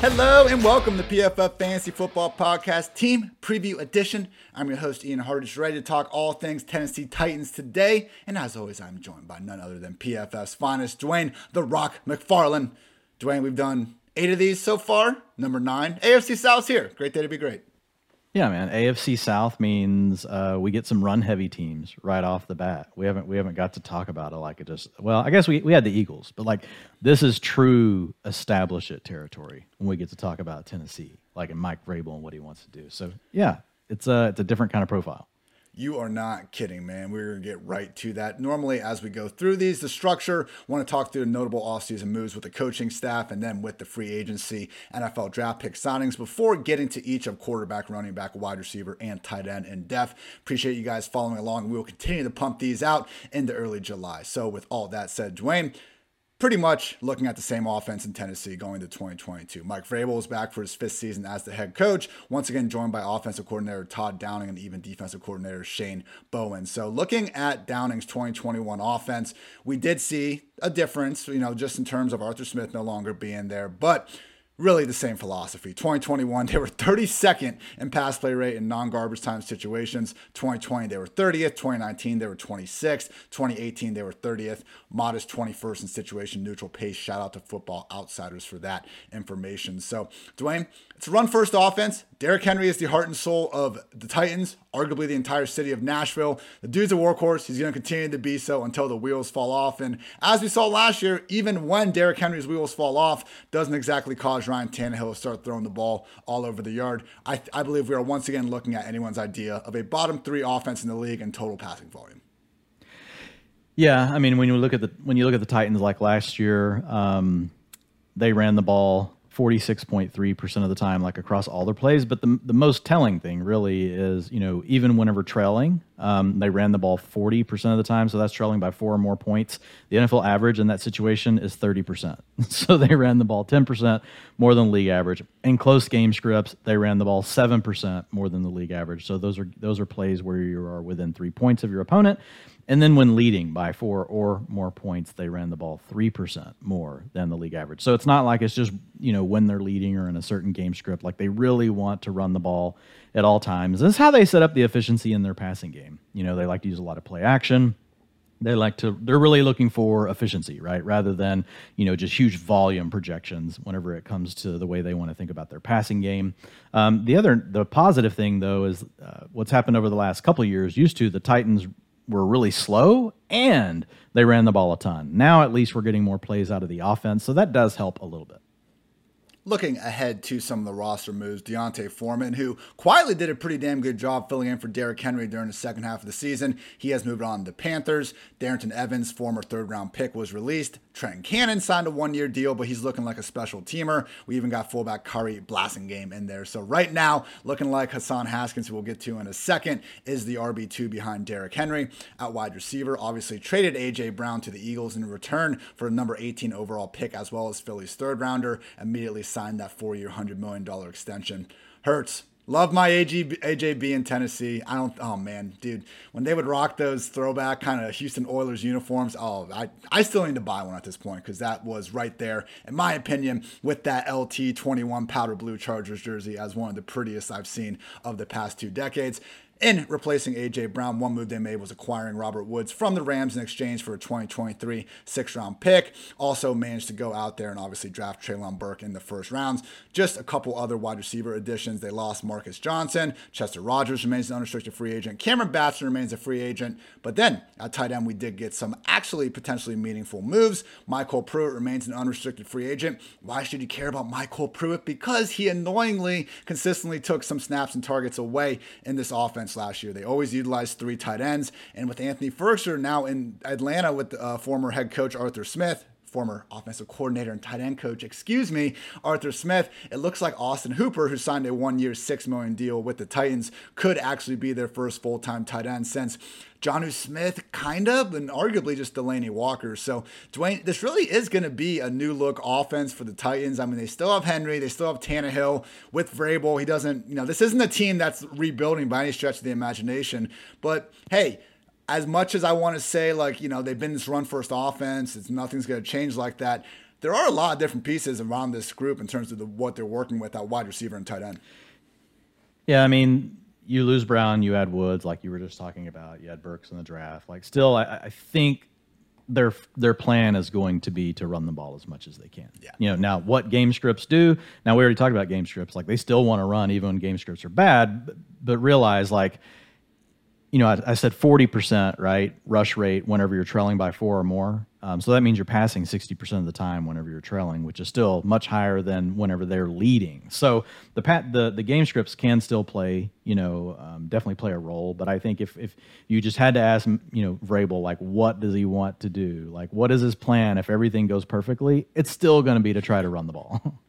Hello and welcome to PFF Fantasy Football Podcast Team Preview Edition. I'm your host Ian Hartitz, ready to talk all things Tennessee Titans today. And as always, I'm joined by none other than PFF's finest, Dwain the Rock McFarland. Dwain, we've done eight of these so far. Number nine, AFC South's here. Great day to be great. Yeah, man. AFC South means uh, we get some run heavy teams right off the bat. We haven't we haven't got to talk about it like it just. Well, I guess we we had the Eagles, but like this is true establish it territory when we get to talk about Tennessee, like in Mike Vrabel and what he wants to do. So yeah, it's a it's a different kind of profile. You are not kidding, man. We're going to get right to that. Normally, as we go through these, the structure, want to talk through notable offseason moves with the coaching staff and then with the free agency NFL draft pick signings before getting to each of quarterback, running back, wide receiver, and tight end in depth. Appreciate you guys following along. We will continue to pump these out into early July. So, with all that said, Dwain, pretty much looking at the same offense in Tennessee going to 2022. Mike Vrabel is back for his fifth season as the head coach, once again joined by offensive coordinator Todd Downing and even defensive coordinator Shane Bowen. So looking at Downing's 2021 offense, we did see a difference, you know, just in terms of Arthur Smith no longer being there, but really the same philosophy. 2021, they were 32nd in pass play rate in non garbage time situations. 2020, they were 30th. 2019, they were 26th. 2018, they were 30th. Modest 21st in situation neutral pace. Shout out to Football Outsiders for that information. So, Dwain, it's a run first offense. Derrick Henry is the heart and soul of the Titans, arguably the entire city of Nashville. The dude's a workhorse. He's going to continue to be so until the wheels fall off. And as we saw last year, even when Derrick Henry's wheels fall off, doesn't exactly cause Ryan Tannehill to start throwing the ball all over the yard. I, I believe we are once again looking at anyone's idea of a bottom three offense in the league in total passing volume. Yeah, I mean when you look at the when you look at the Titans like last year, um, they ran the ball 46.3% of the time, like across all their plays. But the, the most telling thing really is, you know, even whenever trailing, um, they ran the ball 40% of the time. So that's trailing by four or more points. The NFL average in that situation is 30%. so they ran the ball 10% more than league average. In close game scripts, they ran the ball 7% more than the league average. So those are, those are plays where you are within three points of your opponent. And then when leading by four or more points, they ran the ball 3% more than the league average. So it's not like it's just, you know, when they're leading or in a certain game script. Like they really want to run the ball at all times. This is how they set up the efficiency in their passing game. You know, they like to use a lot of play action. They like to, they're really looking for efficiency, right? Rather than, you know, just huge volume projections whenever it comes to the way they want to think about their passing game. Um, the other, the positive thing, though, is uh, what's happened over the last couple years used to the Titans were really slow and they ran the ball a ton. Now at least we're getting more plays out of the offense, so that does help a little bit looking ahead to some of the roster moves, D'Onta Foreman, who quietly did a pretty damn good job filling in for Derrick Henry during the second half of the season, he has moved on to the Panthers. Darrynton Evans, former third round pick, was released. Trenton Cannon signed a one year deal, but he's looking like a special teamer. We even got fullback Khari Blasingame in there. So right now, looking like Hassan Haskins, who we'll get to in a second, is the RB2 behind Derrick Henry. At wide receiver, obviously traded A.J. Brown to the Eagles in return for a number 18 overall pick, as well as Philly's third rounder. Immediately signed that four year, $100 million extension. Hurts. Love my AG, AJB in Tennessee. I don't. Oh man, dude, when they would rock those throwback kind of Houston Oilers uniforms, oh, I I still need to buy one at this point because that was right there, in my opinion, with that LT twenty one powder blue Chargers jersey as one of the prettiest I've seen of the past two decades. In replacing A.J. Brown, one move they made was acquiring Robert Woods from the Rams in exchange for a 2023 six round pick. Also managed to go out there and obviously draft Treylon Burks in the first rounds. Just a couple other wide receiver additions. They lost Marcus Johnson. Chester Rogers remains an unrestricted free agent. Cameron Batson remains a free agent. But then at tight end, we did get some actually potentially meaningful moves. MyCole Pruitt remains an unrestricted free agent. Why should you care about MyCole Pruitt? Because he annoyingly consistently took some snaps and targets away in this offense last year. They always utilized three tight ends. And with Anthony Firkser now in Atlanta with uh, former head coach Arthur Smith, former offensive coordinator and tight end coach, excuse me, Arthur Smith, it looks like Austin Hooper, who signed a one year, 6 million deal with the Titans, could actually be their first full time tight end since Jonnu Smith, kind of, and arguably just Delanie Walker. So, Dwain, this really is going to be a new look offense for the Titans. I mean, they still have Henry, they still have Tannehill with Vrabel. He doesn't, you know, this isn't a team that's rebuilding by any stretch of the imagination. But hey, as much as I want to say, like, you know, they've been this run first offense, it's nothing's going to change like that. There are a lot of different pieces around this group in terms of the, what they're working with at wide receiver and tight end. Yeah, I mean, you lose Brown, you add Woods, like you were just talking about. You had Burks in the draft. Like, still, I, I think their their plan is going to be to run the ball as much as they can. Yeah. You know, now what game scripts do? Now we already talked about game scripts. Like they still want to run even when game scripts are bad, but, but realize like you know, I, I said 40%, right? Rush rate whenever you're trailing by four or more. Um, so that means you're passing 60% of the time whenever you're trailing, which is still much higher than whenever they're leading. So the pat, the, the game scripts can still play, you know, um, definitely play a role. But I think if, if you just had to ask, you know, Vrabel, like, what does he want to do? Like, what is his plan if everything goes perfectly? It's still going to be to try to run the ball.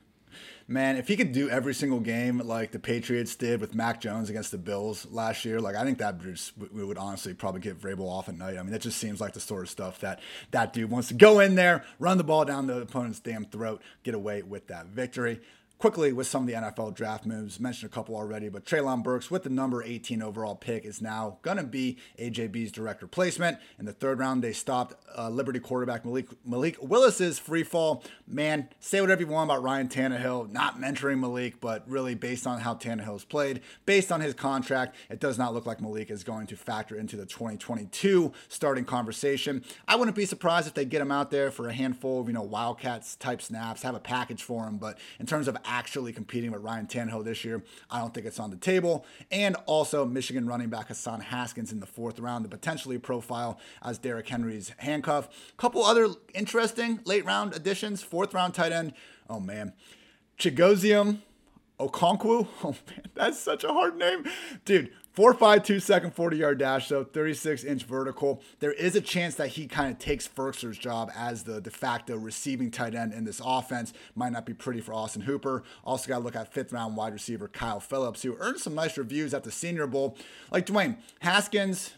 man, if he could do every single game like the Patriots did with Mac Jones against the Bills last year, like I think that we would honestly probably get Vrabel off at night. I mean, that just seems like the sort of stuff that that dude wants to go in there, run the ball down the opponent's damn throat, get away with that victory quickly with some of the NFL draft moves. Mentioned a couple already, but Treylon Burks with the number 18 overall pick is now going to be AJB's direct replacement. In the third round, they stopped uh, Liberty quarterback Malik, Malik Willis's free fall. Man, say whatever you want about Ryan Tannehill, not mentoring Malik, but really based on how Tannehill's played, based on his contract, it does not look like Malik is going to factor into the 2022 starting conversation. I wouldn't be surprised if they get him out there for a handful of, you know, Wildcats type snaps, have a package for him, but in terms of actually competing with Ryan Tannehill this year. I don't think it's on the table. And also Michigan running back Hassan Haskins in the fourth round to potentially profile as Derrick Henry's handcuff. Couple other interesting late round additions. Fourth round tight end. Oh man. Chigoziem Okonkwo. Oh man, that's such a hard name. Dude, Four five two second 40 yard dash, though 36 inch vertical. There is a chance that he kind of takes Firkser's job as the de facto receiving tight end in this offense. Might not be pretty for Austin Hooper. Also got to look at fifth round wide receiver Kyle Phillips, who earned some nice reviews at the Senior Bowl. Like Dwayne Haskins,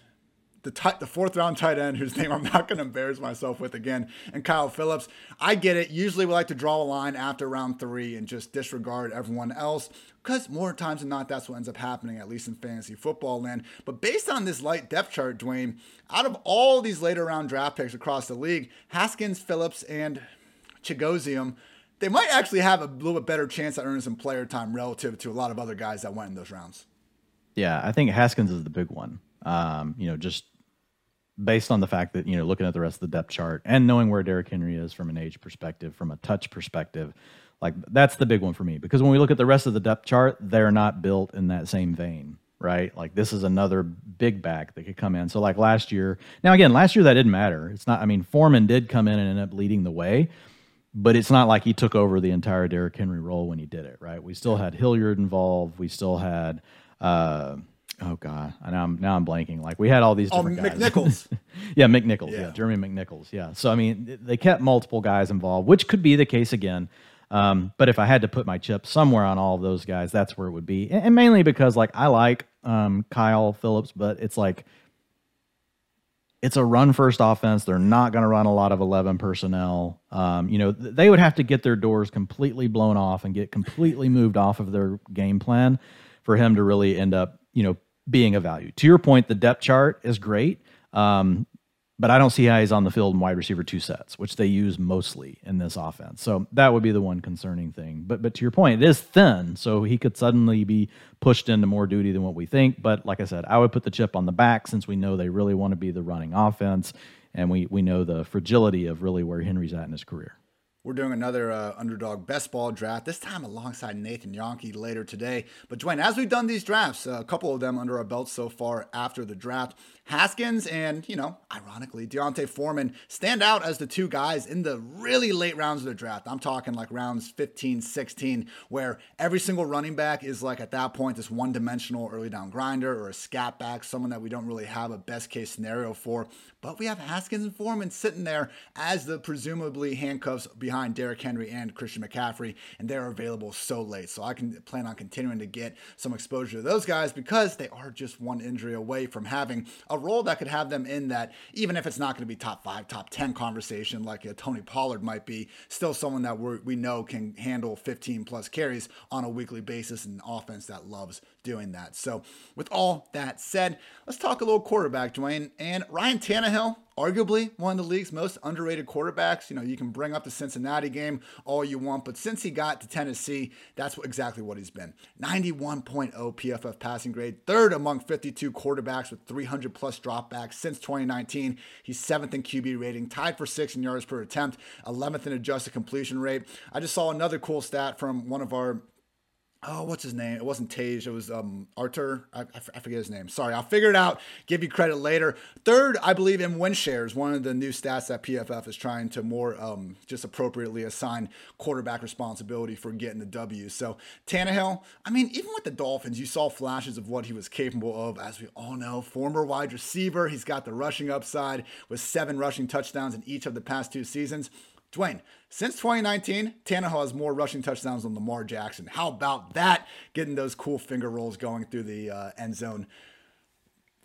the the fourth round tight end whose name I'm not going to embarrass myself with again, and Kyle Phillips. I get it. Usually we like to draw a line after round three and just disregard everyone else because more times than not, that's what ends up happening, at least in fantasy football land. But based on this light depth chart, Dwain, out of all these later round draft picks across the league, Haskins, Phillips, and Chigoziem, they might actually have a little bit better chance at earning some player time relative to a lot of other guys that went in those rounds. Yeah, I think Haskins is the big one. Um, you know, just based on the fact that you know looking at the rest of the depth chart and knowing where Derrick Henry is from an age perspective, from a touch perspective, like that's the big one for me because when we look at the rest of the depth chart, they're not built in that same vein, right? Like this is another big back that could come in. So like last year, now again, last year that didn't matter. It's not. I mean, Foreman did come in and end up leading the way. But it's not like he took over the entire Derrick Henry role when he did it, right? We still had Hilliard involved. We still had uh, oh god, now I'm now I'm blanking. Like we had all these oh, different oh, guys. McNichols. yeah, McNichols. Yeah. yeah, Jeremy McNichols. Yeah. So I mean, they kept multiple guys involved, which could be the case again. Um, but if I had to put my chip somewhere on all of those guys, that's where it would be, and, and mainly because like I like um, Kyle Phillips, but it's like it's a run first offense. They're not going to run a lot of 11 personnel. Um, you know, they would have to get their doors completely blown off and get completely moved off of their game plan for him to really end up, you know, being a value. To your point, the depth chart is great, um, but I don't see how he's on the field in wide receiver two sets, which they use mostly in this offense. So that would be the one concerning thing. But but to your point, it is thin, so he could suddenly be pushed into more duty than what we think. But like I said, I would put the chip on the back since we know they really want to be the running offense, and we we know the fragility of really where Henry's at in his career. We're doing another uh, underdog best ball draft, this time alongside Nathan Jahnke later today. But Dwain, as we've done these drafts, a couple of them under our belt so far after the draft, Haskins and, you know, ironically, D'Onta Foreman stand out as the two guys in the really late rounds of the draft. I'm talking like rounds 15, 16, where every single running back is like at that point this one dimensional early down grinder or a scat back, someone that we don't really have a best case scenario for. But we have Haskins and Foreman sitting there as the presumably handcuffs behind Derrick Henry and Christian McCaffrey, and they're available so late. So I can plan on continuing to get some exposure to those guys because they are just one injury away from having a role that could have them in that, even if it's not going to be top five, top 10 conversation like a Tony Pollard might be, still someone that we we know can handle 15 plus carries on a weekly basis and an offense that loves doing that. So, with all that said, let's talk a little quarterback, Dwain. And Ryan Tannehill, arguably one of the league's most underrated quarterbacks. You know, you can bring up the Cincinnati game all you want, but since he got to Tennessee, that's what, exactly what he's been. 91.0 PFF passing grade, third among 52 quarterbacks with 300 plus dropbacks since 2019. He's seventh in QB rating, tied for sixth in yards per attempt, 11th in adjusted completion rate. I just saw another cool stat from one of our oh, what's his name? It wasn't Tage. It was um, Arthur. I, I, forget his name. Sorry, I'll figure it out. Give you credit later. Third, I believe in win shares. One of the new stats that PFF is trying to more um, just appropriately assign quarterback responsibility for getting the W. So Tannehill. I mean, even with the Dolphins, you saw flashes of what he was capable of. As we all know, former wide receiver. He's got the rushing upside with seven rushing touchdowns in each of the past two seasons. Dwain, since 2019, Tannehill has more rushing touchdowns than Lamar Jackson. How about that? Getting those cool finger rolls going through the uh, end zone.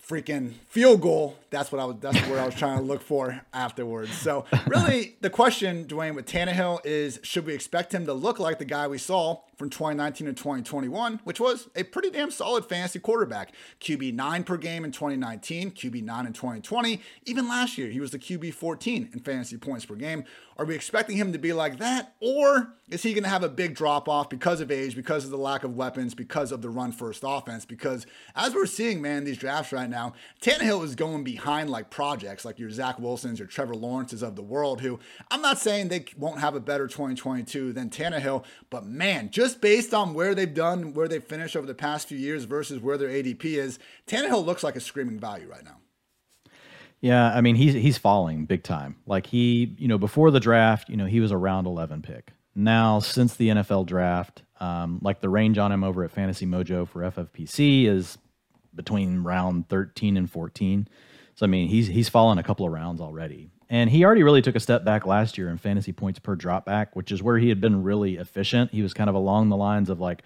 Freaking field goal. That's what I was. That's where I was trying to look for afterwards. So really, the question, Dwain, with Tannehill is: Should we expect him to look like the guy we saw from 2019 to 2021, which was a pretty damn solid fantasy quarterback. QB 9 per game in 2019, QB 9 in 2020. Even last year, he was the QB 14 in fantasy points per game. Are we expecting him to be like that? Or is he going to have a big drop off because of age, because of the lack of weapons, because of the run first offense? Because as we're seeing, man, these drafts right now, Tannehill is going behind like projects like your Zach Wilsons your Trevor Lawrences of the world, who I'm not saying they won't have a better 2022 than Tannehill, but man, just just based on where they've done, where they've finished over the past few years versus where their ADP is, Tannehill looks like a screaming value right now. Yeah, I mean he's he's falling big time. Like he, you know, before the draft, you know, he was a round eleven pick. Now, since the NFL draft, um, like the range on him over at Fantasy Mojo for FFPC is between round thirteen and fourteen. So I mean, he's he's fallen a couple of rounds already. And he already really took a step back last year in fantasy points per dropback, which is where he had been really efficient. He was kind of along the lines of like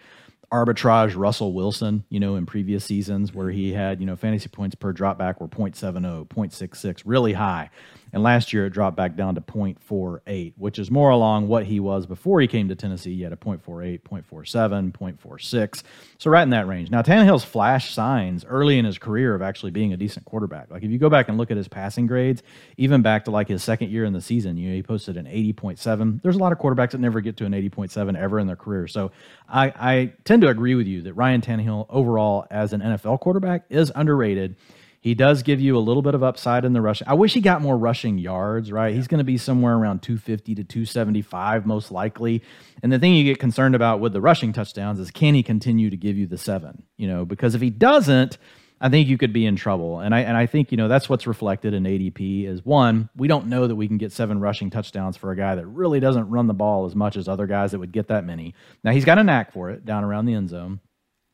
arbitrage Russell Wilson, you know, in previous seasons where he had, you know, fantasy points per dropback were 0.70, 0.66, really high. And last year it dropped back down to 0.48, which is more along what he was before he came to Tennessee. He had a 0.48, 0.47, 0.46. So right in that range. Now Tannehill's flash signs early in his career of actually being a decent quarterback. Like if you go back and look at his passing grades, even back to like his second year in the season, you know, he posted an 80.7. There's a lot of quarterbacks that never get to an 80.7 ever in their career. So I, I tend to agree with you that Ryan Tannehill overall as an NFL quarterback is underrated. He does give you a little bit of upside in the rushing. I wish he got more rushing yards, right? Yeah. He's going to be somewhere around 250 to 275 most likely. And the thing you get concerned about with the rushing touchdowns is can he continue to give you the 7? You know, because if he doesn't, I think you could be in trouble. And I and I think, you know, that's what's reflected in ADP is one, we don't know that we can get seven rushing touchdowns for a guy that really doesn't run the ball as much as other guys that would get that many. Now he's got a knack for it down around the end zone.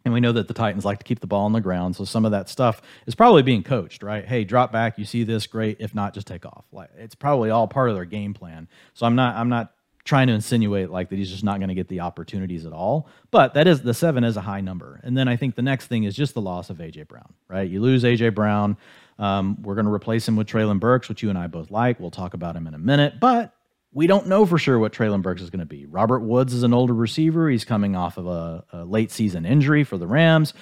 And we know that the Titans like to keep the ball on the ground. So some of that stuff is probably being coached, right? Hey, drop back. You see this, great. If not, just take off. Like it's probably all part of their game plan. So I'm not I'm not trying to insinuate like that he's just not going to get the opportunities at all. But that is the seven is a high number. And then I think the next thing is just the loss of AJ Brown, right? You lose AJ Brown. Um, we're going to replace him with Treylon Burks, which you and I both like. We'll talk about him in a minute. But we don't know for sure what Treylon Burks is going to be. Robert Woods is an older receiver. He's coming off of a, a late season injury for the Rams.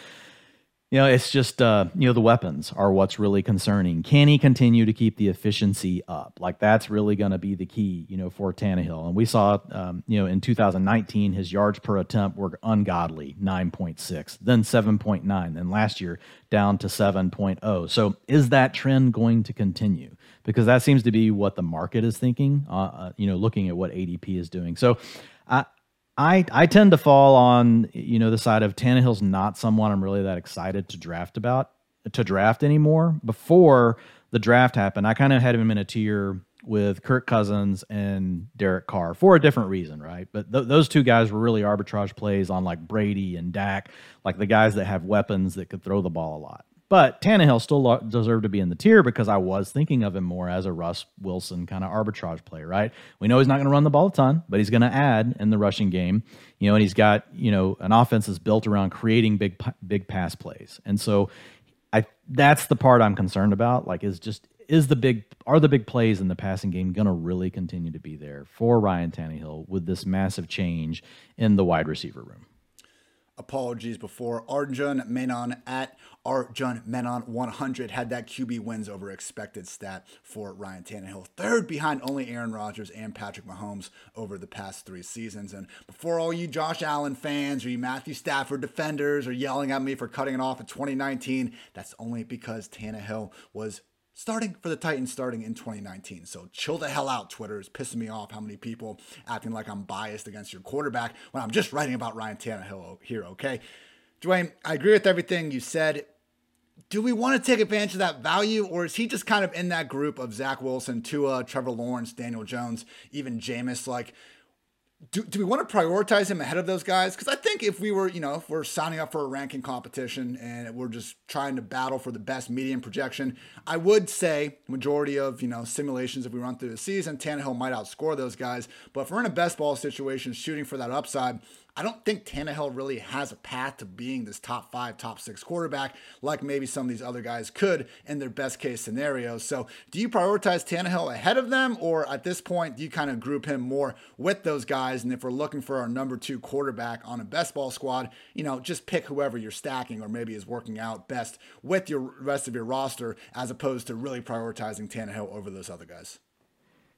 You know, it's just uh, you know the weapons are what's really concerning. Can he continue to keep the efficiency up? Like that's really going to be the key, you know, for Tannehill. And we saw, um, you know, in 2019 his yards per attempt were ungodly, 9.6, then 7.9, then last year down to 7.0. So is that trend going to continue? Because that seems to be what the market is thinking. Uh, uh, you know, looking at what ADP is doing. So, I. I, I tend to fall on you know the side of Tannehill's not someone I'm really that excited to draft about to draft anymore. Before the draft happened, I kind of had him in a tier with Kirk Cousins and Derek Carr for a different reason, right? But th- those two guys were really arbitrage plays on like Brady and Dak, like the guys that have weapons that could throw the ball a lot. But Tannehill still deserved to be in the tier because I was thinking of him more as a Russ Wilson kind of arbitrage player, right? We know he's not going to run the ball a ton, but he's going to add in the rushing game, you know, and he's got, you know, an offense that's built around creating big, big pass plays. And so I, that's the part I'm concerned about. Like, is just is the big are the big plays in the passing game going to really continue to be there for Ryan Tannehill with this massive change in the wide receiver room? Apologies before Arjun Menon at Arjun Menon 100 had that QB wins over expected stat for Ryan Tannehill, third behind only Aaron Rodgers and Patrick Mahomes over the past three seasons. And before all you Josh Allen fans or you Matthew Stafford defenders are yelling at me for cutting it off in 2019, that's only because Tannehill was starting for the Titans starting in 2019. So chill the hell out, Twitter. is pissing me off how many people acting like I'm biased against your quarterback when I'm just writing about Ryan Tannehill here, okay? Dwain, I agree with everything you said. Do we want to take advantage of that value, or is he just kind of in that group of Zach Wilson, Tua, Trevor Lawrence, Daniel Jones, even Jameis? Like, do, do we want to prioritize him ahead of those guys? Because I think if we were, you know, if we're signing up for a ranking competition and we're just trying to battle for the best median projection, I would say majority of, you know, simulations if we run through the season, Tannehill might outscore those guys. But if we're in a best ball situation, shooting for that upside, I don't think Tannehill really has a path to being this top five, top six quarterback like maybe some of these other guys could in their best case scenarios. So, do you prioritize Tannehill ahead of them, or at this point, do you kind of group him more with those guys? And if we're looking for our number two quarterback on a best ball squad, you know, just pick whoever you're stacking or maybe is working out best with your rest of your roster as opposed to really prioritizing Tannehill over those other guys.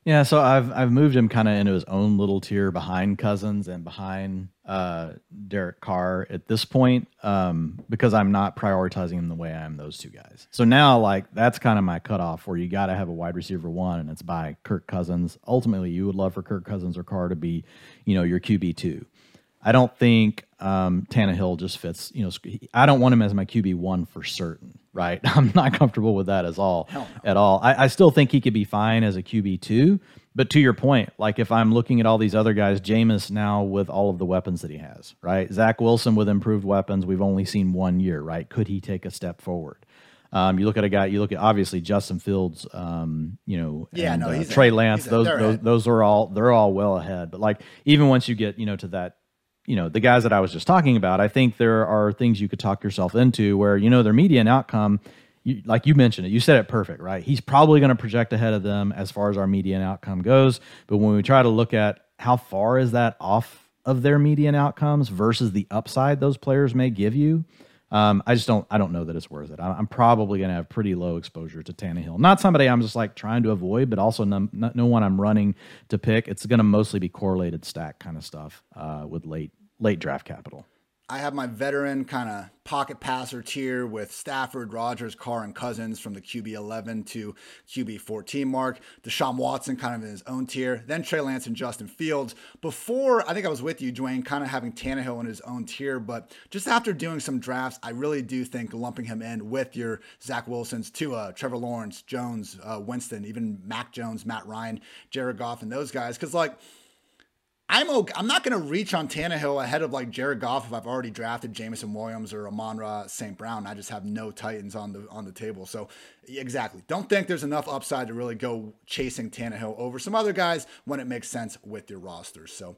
Yeah, so I've I've moved him kind of into his own little tier behind Cousins and behind uh, Derek Carr at this point um, because I'm not prioritizing him the way I am those two guys. So now, like that's kind of my cutoff where you got to have a wide receiver one, and it's by Kirk Cousins. Ultimately, you would love for Kirk Cousins or Carr to be, you know, your QB two. I don't think um, Tannehill just fits. You know, I don't want him as my QB one for certain. Right, I'm not comfortable with that as all no. at all. I, I, still think he could be fine as a QB two. But to your point, like if I'm looking at all these other guys, Jameis now with all of the weapons that he has, right? Zach Wilson with improved weapons, we've only seen one year, right? Could he take a step forward? Um, you look at a guy. You look at obviously Justin Fields. Um, you know, yeah, and, no, uh, Trey Lance. Those those, those are all they're all well ahead. But like even once you get you know to that you know the guys that I was just talking about, I think there are things you could talk yourself into where you know their median outcome, you, like you mentioned it, you said it perfect, right? He's probably going to project ahead of them as far as our median outcome goes. But when we try to look at how far is that off of their median outcomes versus the upside those players may give you, um, I just don't. I don't know that it's worth it. I'm probably going to have pretty low exposure to Tannehill. Not somebody I'm just like trying to avoid, but also no, no one I'm running to pick. It's going to mostly be correlated stack kind of stuff uh, with late late draft capital. I have my veteran kind of pocket passer tier with Stafford, Rodgers, Carr, and Cousins from the QB 11 to QB 14 mark. Deshaun Watson kind of in his own tier. Then Trey Lance and Justin Fields. Before, I think I was with you, Dwain, kind of having Tannehill in his own tier. But just after doing some drafts, I really do think lumping him in with your Zach Wilsons, Tua, Trevor Lawrence, Jones, uh, Winston, even Mac Jones, Matt Ryan, Jared Goff, and those guys. Because, like, I'm okay. I'm not going to reach on Tannehill ahead of like Jared Goff if I've already drafted Jameson Williams or Amon-Ra St. Brown. I just have no Titans on the on the table. So exactly, don't think there's enough upside to really go chasing Tannehill over some other guys when it makes sense with your rosters. So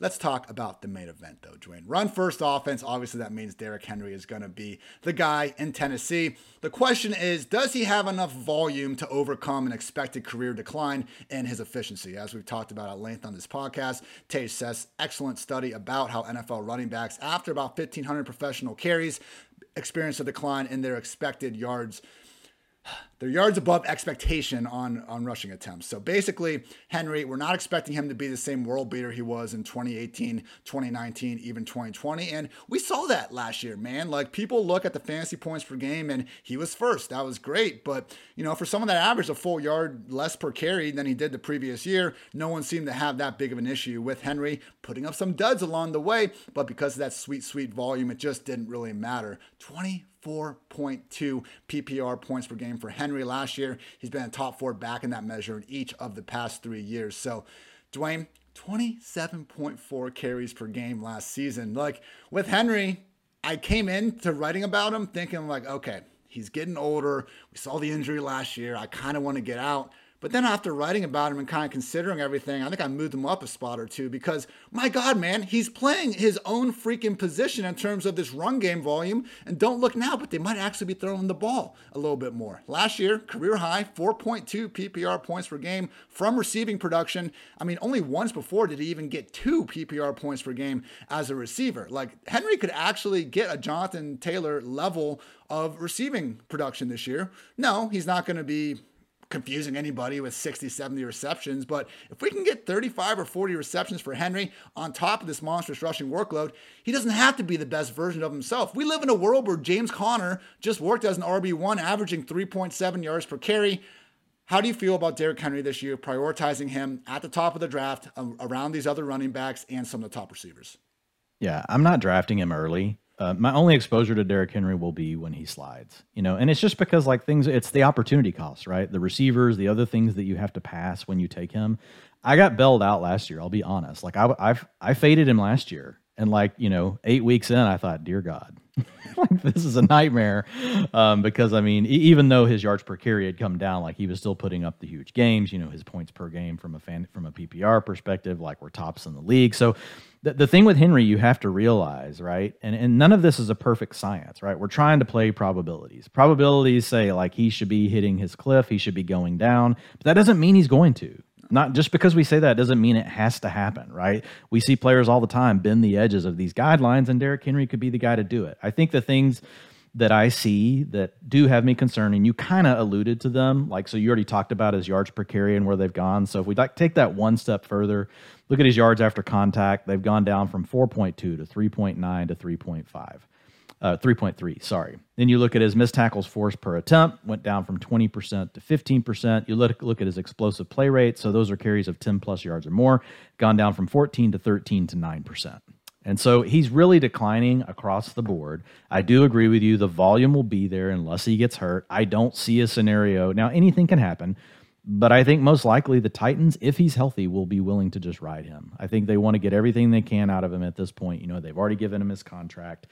Let's talk about the main event, though, Dwain. Run first offense. Obviously, that means Derrick Henry is going to be the guy in Tennessee. The question is Does he have enough volume to overcome an expected career decline in his efficiency? As we've talked about at length on this podcast, Tage says excellent study about how NFL running backs, after about 1,500 professional carries, experience a decline in their expected yards They're yards above expectation on, on rushing attempts. So basically, Henry, we're not expecting him to be the same world beater he was in 2018, 2019, even 2020. And we saw that last year, man. Like people look at the fantasy points per game and he was first. That was great. But, you know, for someone that averaged a full yard less per carry than he did the previous year, no one seemed to have that big of an issue with Henry putting up some duds along the way. But because of that sweet, sweet volume, it just didn't really matter. 20 4.2 PPR points per game for Henry last year. He's been a top four back in that measure in each of the past three years. So, Dwain, 27.4 carries per game last season. Like with Henry, I came into writing about him thinking, like, okay, he's getting older. We saw the injury last year. I kind of want to get out. But then after writing about him and kind of considering everything, I think I moved him up a spot or two because my God, man, he's playing his own freaking position in terms of this run game volume. And don't look now, but they might actually be throwing the ball a little bit more. Last year, career high, 4.2 PPR points per game from receiving production. I mean, only once before did he even get two PPR points per game as a receiver. Like Henry could actually get a Jonathan Taylor level of receiving production this year. No, he's not going to be confusing anybody with 60, 70 receptions. But if we can get 35 or 40 receptions for Henry on top of this monstrous rushing workload, he doesn't have to be the best version of himself. We live in a world where James Conner just worked as an RB1, averaging 3.7 yards per carry. How do you feel about Derrick Henry this year, prioritizing him at the top of the draft around these other running backs and some of the top receivers? Yeah, I'm not drafting him early. Uh, my only exposure to Derrick Henry will be when he slides, you know, and it's just because like things, it's the opportunity cost, right? The receivers, the other things that you have to pass when you take him. I got bailed out last year. I'll be honest. Like I, I've, I faded him last year, and like you know, eight weeks in, I thought, dear God, like this is a nightmare. Um, because I mean, even though his yards per carry had come down, like he was still putting up the huge games. You know, his points per game from a fan from a PPR perspective, like we're tops in the league. So the, the thing with Henry, you have to realize, right? And and none of this is a perfect science, right? We're trying to play probabilities. Probabilities say like he should be hitting his cliff, he should be going down, but that doesn't mean he's going to. Not just because we say that doesn't mean it has to happen, right? We see players all the time bend the edges of these guidelines, and Derrick Henry could be the guy to do it. I think the things that I see that do have me concerned, and you kind of alluded to them. Like, so you already talked about his yards per carry and where they've gone. So if we like take that one step further, look at his yards after contact. They've gone down from 4.2 to 3.9 to 3.5 uh, 3.3, sorry. Then you look at his missed tackles forced per attempt, went down from 20% to 15%. You look, look at his explosive play rate, so those are carries of 10 plus yards or more, gone down from 14 to 13 to 9%. And so he's really declining across the board. I do agree with you. The volume will be there unless he gets hurt. I don't see a scenario. Now, anything can happen, but I think most likely the Titans, if he's healthy, will be willing to just ride him. I think they want to get everything they can out of him at this point. You know, they've already given him his contract.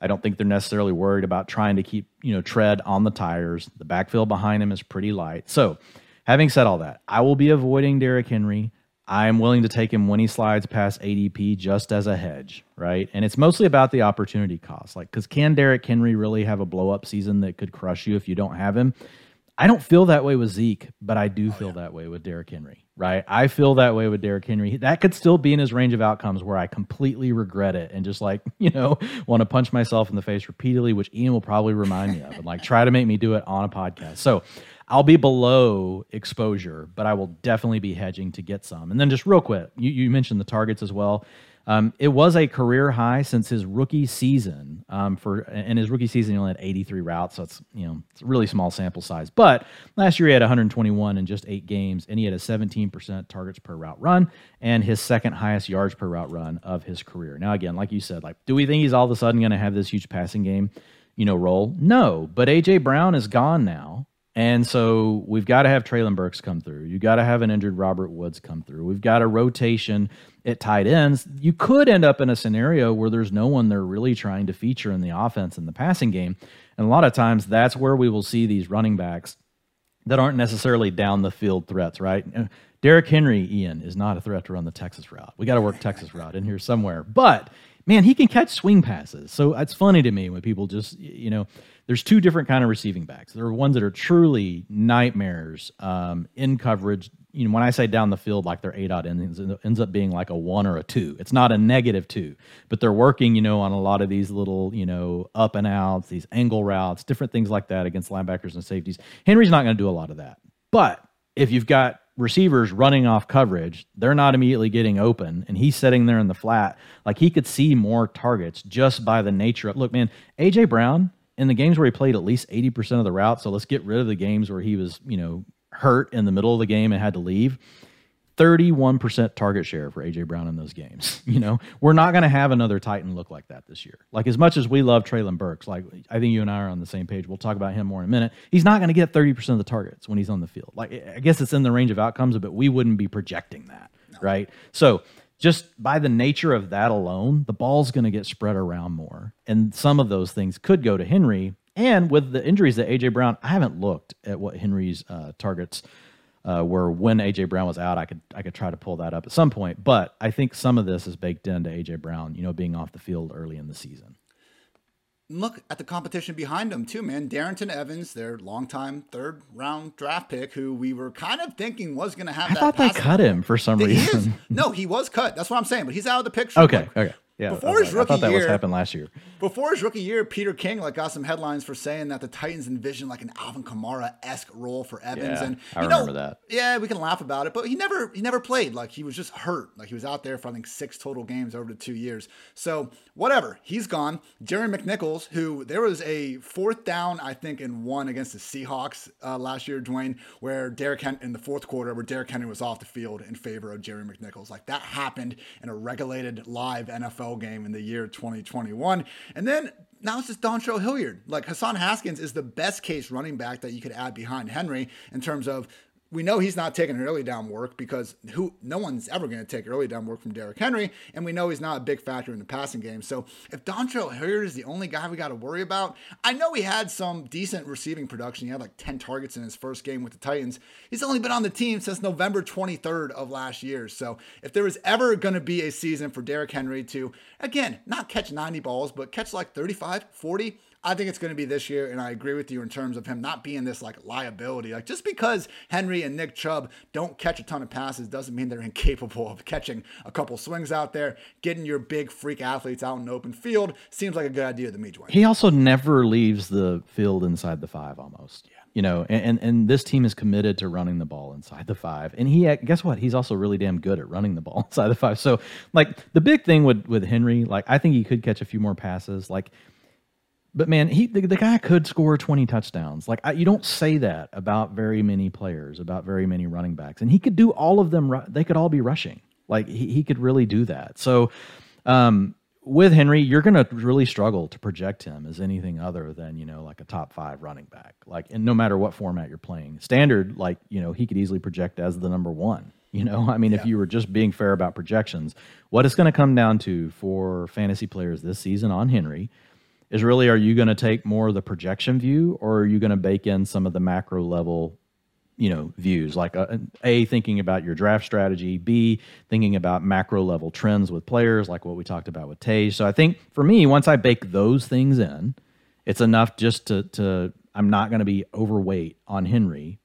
I don't think they're necessarily worried about trying to keep, you know, tread on the tires. The backfield behind him is pretty light. So, having said all that, I will be avoiding Derrick Henry. I am willing to take him when he slides past ADP just as a hedge, right? And it's mostly about the opportunity cost. Like, because can Derrick Henry really have a blow up season that could crush you if you don't have him? I don't feel that way with Zeke, but I do oh, feel yeah. that way with Derrick Henry, right? I feel that way with Derrick Henry. That could still be in his range of outcomes where I completely regret it and just like, you know, want to punch myself in the face repeatedly, which Ian will probably remind me of and like try to make me do it on a podcast. So I'll be below exposure, but I will definitely be hedging to get some. And then just real quick, you, you mentioned the targets as well. Um, it was a career high since his rookie season. Um, for in his rookie season, he only had 83 routes, so it's you know it's a really small sample size. But last year he had 121 in just eight games, and he had a 17% targets per route run, and his second highest yards per route run of his career. Now again, like you said, like do we think he's all of a sudden going to have this huge passing game, you know, role? No, but AJ Brown is gone now. And so we've got to have Treylon Burks come through. You got to have an injured Robert Woods come through. We've got a rotation at tight ends. You could end up in a scenario where there's no one they're really trying to feature in the offense and the passing game. And a lot of times that's where we will see these running backs that aren't necessarily down the field threats, right? Uh, Derrick Henry, Ian, is not a threat to run the Texas route. We got to work Texas route in here somewhere. But man, he can catch swing passes. So it's funny to me when people just, you know, there's two different kind of receiving backs. There are ones that are truly nightmares um, in coverage. You know, when I say down the field, like their A dot ends, ends up being like a one or a two. It's not a negative two, but they're working, you know, on a lot of these little, you know, up and outs, these angle routes, different things like that against linebackers and safeties. Henry's not going to do a lot of that. But if you've got receivers running off coverage, they're not immediately getting open, and he's sitting there in the flat. Like he could see more targets just by the nature of look, man, AJ Brown in the games where he played at least 80% of the route. So let's get rid of the games where he was, you know, hurt in the middle of the game and had to leave. 31% target share for AJ Brown in those games. You know, we're not going to have another Titan look like that this year. Like as much as we love Treylon Burks, like I think you and I are on the same page. We'll talk about him more in a minute. He's not going to get 30% of the targets when he's on the field. Like I guess it's in the range of outcomes, but we wouldn't be projecting that, no. right? So just by the nature of that alone, the ball's going to get spread around more. And some of those things could go to Henry. And with the injuries that AJ Brown, I haven't looked at what Henry's uh, targets uh, were when AJ Brown was out. I could I could try to pull that up at some point, but I think some of this is baked into AJ Brown, you know, being off the field early in the season look at the competition behind him too, man. Darrynton Evans, their longtime third round draft pick, who we were kind of thinking was going to have. I thought they cut him for some reason. Is, no, he was cut. That's what I'm saying. But he's out of the picture. Okay, like, okay. Yeah, before his rookie I thought that year, was happened last year. Before his rookie year, Peter King like got some headlines for saying that the Titans envisioned like an Alvin Kamara esque role for Evans, yeah, and I remember know, that. Yeah, we can laugh about it, but he never he never played. Like he was just hurt. Like he was out there for I think six total games over the two years. So whatever, he's gone. Jerry McNichols, who there was a fourth down I think in one against the Seahawks uh, last year, Dwain, where Derrick Henry in the fourth quarter where Derrick Henry was off the field in favor of Jerry McNichols. Like that happened in a regulated live NFL game in the year 2021. And then now it's just Dontrell Hilliard. Like Hassan Haskins is the best case running back that you could add behind Henry in terms of we know he's not taking early down work because who no one's ever going to take early down work from Derrick Henry, and we know he's not a big factor in the passing game. So if Dontrell Hilliard is the only guy we got to worry about, I know he had some decent receiving production. He had like 10 targets in his first game with the Titans. He's only been on the team since November 23rd of last year. So if there was ever going to be a season for Derrick Henry to, again, not catch 90 balls, but catch like 35, 40, I think it's going to be this year, and I agree with you in terms of him not being this like liability. Like just because Henry and Nick Chubb don't catch a ton of passes doesn't mean they're incapable of catching a couple swings out there. Getting your big freak athletes out in the open field seems like a good idea to me, Dwain. He also never leaves the field inside the five, almost. Yeah. You know, and, and this team is committed to running the ball inside the five. And he, guess what? He's also really damn good at running the ball inside the five. So, like, the big thing with, with Henry, like, I think he could catch a few more passes. Like, but man, he the, the guy could score 20 touchdowns. Like I, you don't say that about very many players, about very many running backs, and he could do all of them. They could all be rushing. Like he, he could really do that. So um, with Henry, you're going to really struggle to project him as anything other than you know like a top five running back. Like, and no matter what format you're playing, standard, like you know he could easily project as the number one. You know, I mean, yeah. if you were just being fair about projections, what it's going to come down to for fantasy players this season on Henry is really are you going to take more of the projection view or are you going to bake in some of the macro level you know views like a, uh, a, thinking about your draft strategy b thinking about macro level trends with players like what we talked about with Tage so I think for me once I bake those things in it's enough just to to I'm not going to be overweight on Henry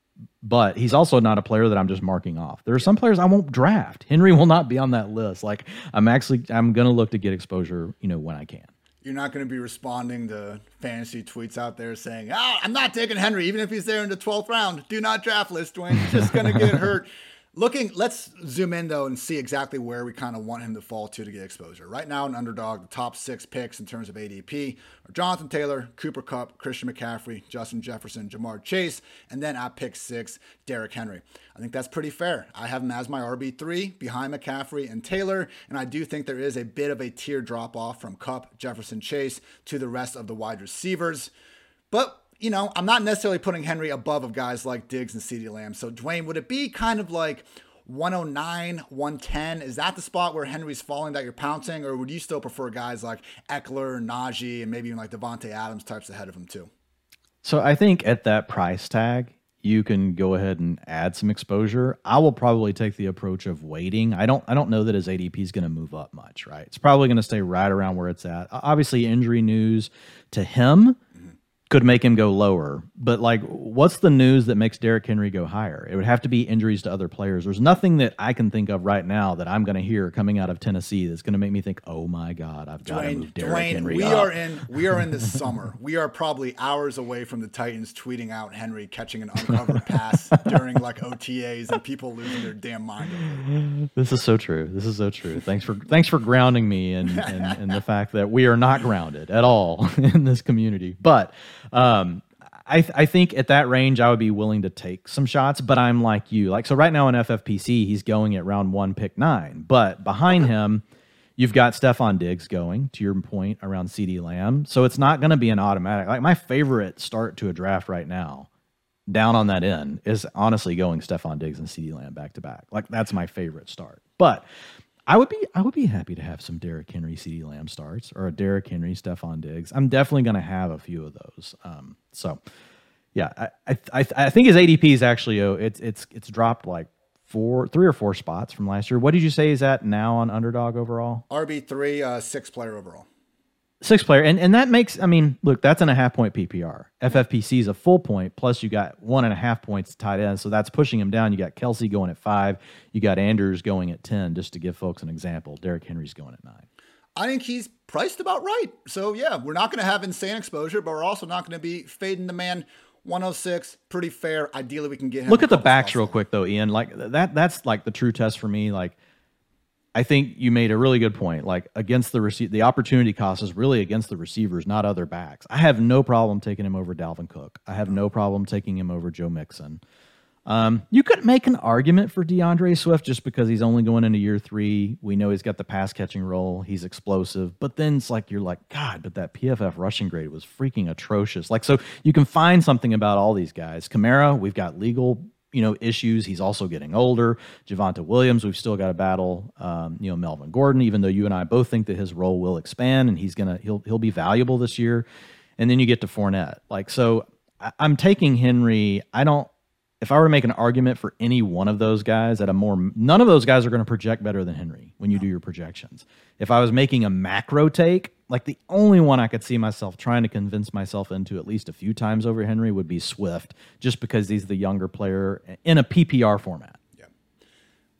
but he's also not a player that I'm just marking off. There are some players I won't draft. Henry will not be on that list. Like I'm actually I'm going to look to get exposure, you know, when I can you're not going to be responding to fantasy tweets out there saying, "Ah, I'm not taking Henry, even if he's there in the 12th round. Do not draft list, Dwain. He's just going to get hurt." Looking, let's zoom in though and see exactly where we kind of want him to fall to to get exposure. Right now, an underdog, the top six picks in terms of ADP are Jonathan Taylor, Cooper Kupp, Christian McCaffrey, Justin Jefferson, Ja'Marr Chase, and then at pick six, Derrick Henry. I think that's pretty fair. I have him as my RB3 behind McCaffrey and Taylor, and I do think there is a bit of a tier drop off from Cup, Jefferson, Chase to the rest of the wide receivers. But you know, I'm not necessarily putting Henry above of guys like Diggs and CeeDee Lamb. So, Dwain, would it be kind of like 109, 110? Is that the spot where Henry's falling that you're pouncing? Or would you still prefer guys like Ekeler, Najee, and maybe even like Davante Adams types ahead of him too? So I think at that price tag, you can go ahead and add some exposure. I will probably take the approach of waiting. I don't I don't know that his ADP is going to move up much, right? It's probably going to stay right around where it's at. Obviously, injury news to him could make him go lower. But like, what's the news that makes Derrick Henry go higher? It would have to be injuries to other players. There's nothing that I can think of right now that I'm going to hear coming out of Tennessee that's going to make me think, oh my god, I've got to move Derrick Dwain, Henry. We up. are in we are in the summer. We are probably hours away from the Titans tweeting out Henry catching an uncovered pass during like OTAs and people losing their damn mind. This is so true. This is so true. Thanks for thanks for grounding me in, in the fact that we are not grounded at all in this community, but. Um, I, th- I think at that range, I would be willing to take some shots, but I'm like you. Like, so right now in FFPC, he's going at round one, pick nine. But behind him, you've got Stefon Diggs going, to your point, around CeeDee Lamb. So it's not going to be an automatic. Like, my favorite start to a draft right now, down on that end, is honestly going Stefon Diggs and CeeDee Lamb back to back. Like, that's my favorite start. But I would be I would be happy to have some Derrick Henry, CeeDee Lamb starts, or a Derrick Henry, Stefon Diggs. I'm definitely going to have a few of those. Um, so, yeah, I, I I think his ADP is actually oh, it's it's it's dropped like four, three or four spots from last year. What did you say is that now on underdog overall? RB three, uh, six player overall. Six player, and and that makes I mean, look, that's in a half point PPR. FFPC is a full point, plus you got one and a half points tied in, so that's pushing him down. You got Kelce going at five, you got Andrews going at ten. Just to give folks an example, Derrick Henry's going at nine. I think he's priced about right. So yeah, we're not going to have insane exposure, but we're also not going to be fading the man 106, pretty fair. Ideally, we can get him. Look at the backs real quick, though, Ian. Like that. That's like the true test for me. Like I think you made a really good point. Like against the receive, the opportunity cost is really against the receivers, not other backs. I have no problem taking him over Dalvin Cook. I have no problem taking him over Joe Mixon. Um, you could make an argument for D'Andre Swift just because he's only going into year three. We know he's got the pass catching role. He's explosive, but then it's like you're like, God, but that PFF rushing grade was freaking atrocious. Like, so you can find something about all these guys. Kamara, we've got legal you know issues. He's also getting older. Javonte Williams, we've still got to battle. Um, you know Melvin Gordon, even though you and I both think that his role will expand and he's gonna he'll he'll be valuable this year. And then you get to Fournette. Like so, I, I'm taking Henry. I don't if I were to make an argument for any one of those guys at a more none of those guys are going to project better than Henry when you do your projections. If I was making a macro take, like the only one I could see myself trying to convince myself into at least a few times over Henry would be Swift, just because he's the younger player in a PPR format. Yeah.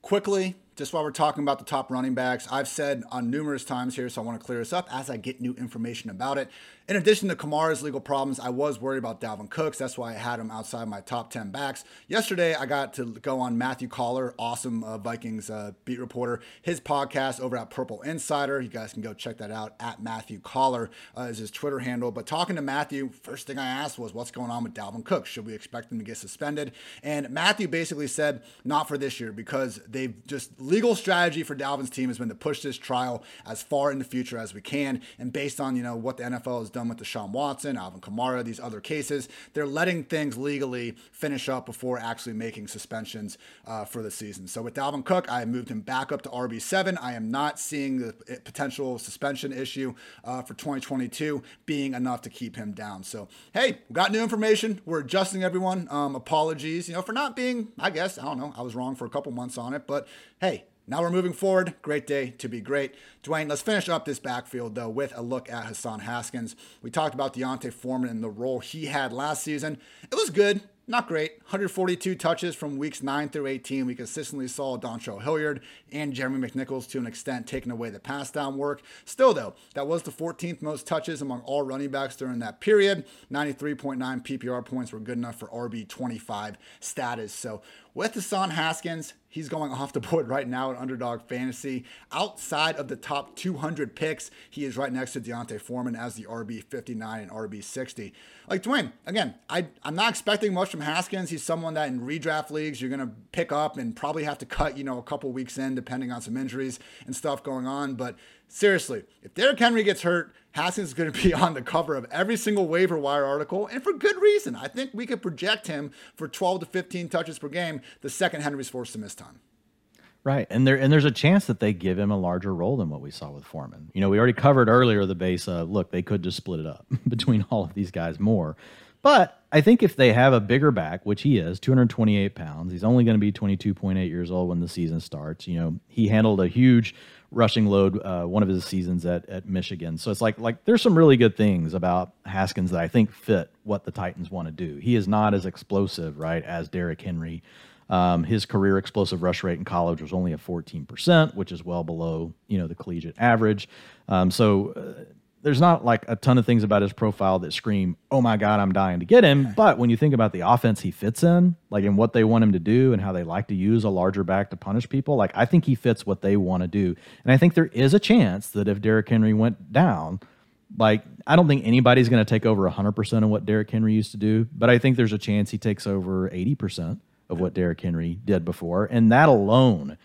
Quickly, just while we're talking about the top running backs, I've said on numerous times here, so I want to clear this up as I get new information about it. In addition to Kamara's legal problems, I was worried about Dalvin Cooks. That's why I had him outside my top 10 backs. Yesterday, I got to go on Matthew Coller, awesome uh, Vikings uh, beat reporter, his podcast over at Purple Insider. You guys can go check that out at Matthew Coller uh, is his Twitter handle. But talking to Matthew, first thing I asked was, what's going on with Dalvin Cooks? Should we expect him to get suspended? And Matthew basically said, not for this year because they've just legal strategy for Dalvin's team has been to push this trial as far in the future as we can. And based on, you know, what the NFL has done with Deshaun Watson, Alvin Kamara, these other cases. They're letting things legally finish up before actually making suspensions uh, for the season. So with Dalvin Cook, I moved him back up to RB7. I am not seeing the potential suspension issue uh, for 2022 being enough to keep him down. So, hey, we got new information. We're adjusting everyone. Um, apologies, you know, for not being, I guess, I don't know, I was wrong for a couple months on it, but hey, now we're moving forward. Great day to be great. Dwain, let's finish up this backfield, though, with a look at Hassan Haskins. We talked about D'Onta Foreman and the role he had last season. It was good not great. 142 touches from weeks 9 through 18. We consistently saw Dontrell Hilliard and Jeremy McNichols to an extent taking away the pass down work. Still, though, that was the 14th most touches among all running backs during that period. 93.9 PPR points were good enough for RB25 status. So, with Hassan Haskins, he's going off the board right now in underdog fantasy. Outside of the top 200 picks, he is right next to D'Onta Foreman as the RB59 and RB60 like Dwain, again, I, I'm not expecting much from Haskins. He's someone that in redraft leagues you're going to pick up and probably have to cut, you know, a couple weeks in, depending on some injuries and stuff going on. But seriously, if Derrick Henry gets hurt, Haskins is going to be on the cover of every single waiver wire article, and for good reason. I think we could project him for 12 to 15 touches per game the second Henry's forced to miss time. Right, and there and there's a chance that they give him a larger role than what we saw with Foreman. You know, we already covered earlier the base. Uh, look, they could just split it up between all of these guys more, But I think if they have a bigger back, which he is, 228 pounds, he's only going to be 22.8 years old when the season starts. You know, he handled a huge rushing load uh, one of his seasons at, at Michigan. So it's like like there's some really good things about Haskins that I think fit what the Titans want to do. He is not as explosive, right, as Derrick Henry. Um, his career explosive rush rate in college was only a 14%, which is well below you know the collegiate average. Um, so uh, there's not like a ton of things about his profile that scream, "Oh my God, I'm dying to get him." But when you think about the offense he fits in, like in what they want him to do and how they like to use a larger back to punish people, like I think he fits what they want to do. And I think there is a chance that if Derrick Henry went down, like I don't think anybody's going to take over 100% of what Derrick Henry used to do, but I think there's a chance he takes over 80% of what Derrick Henry did before, and that alone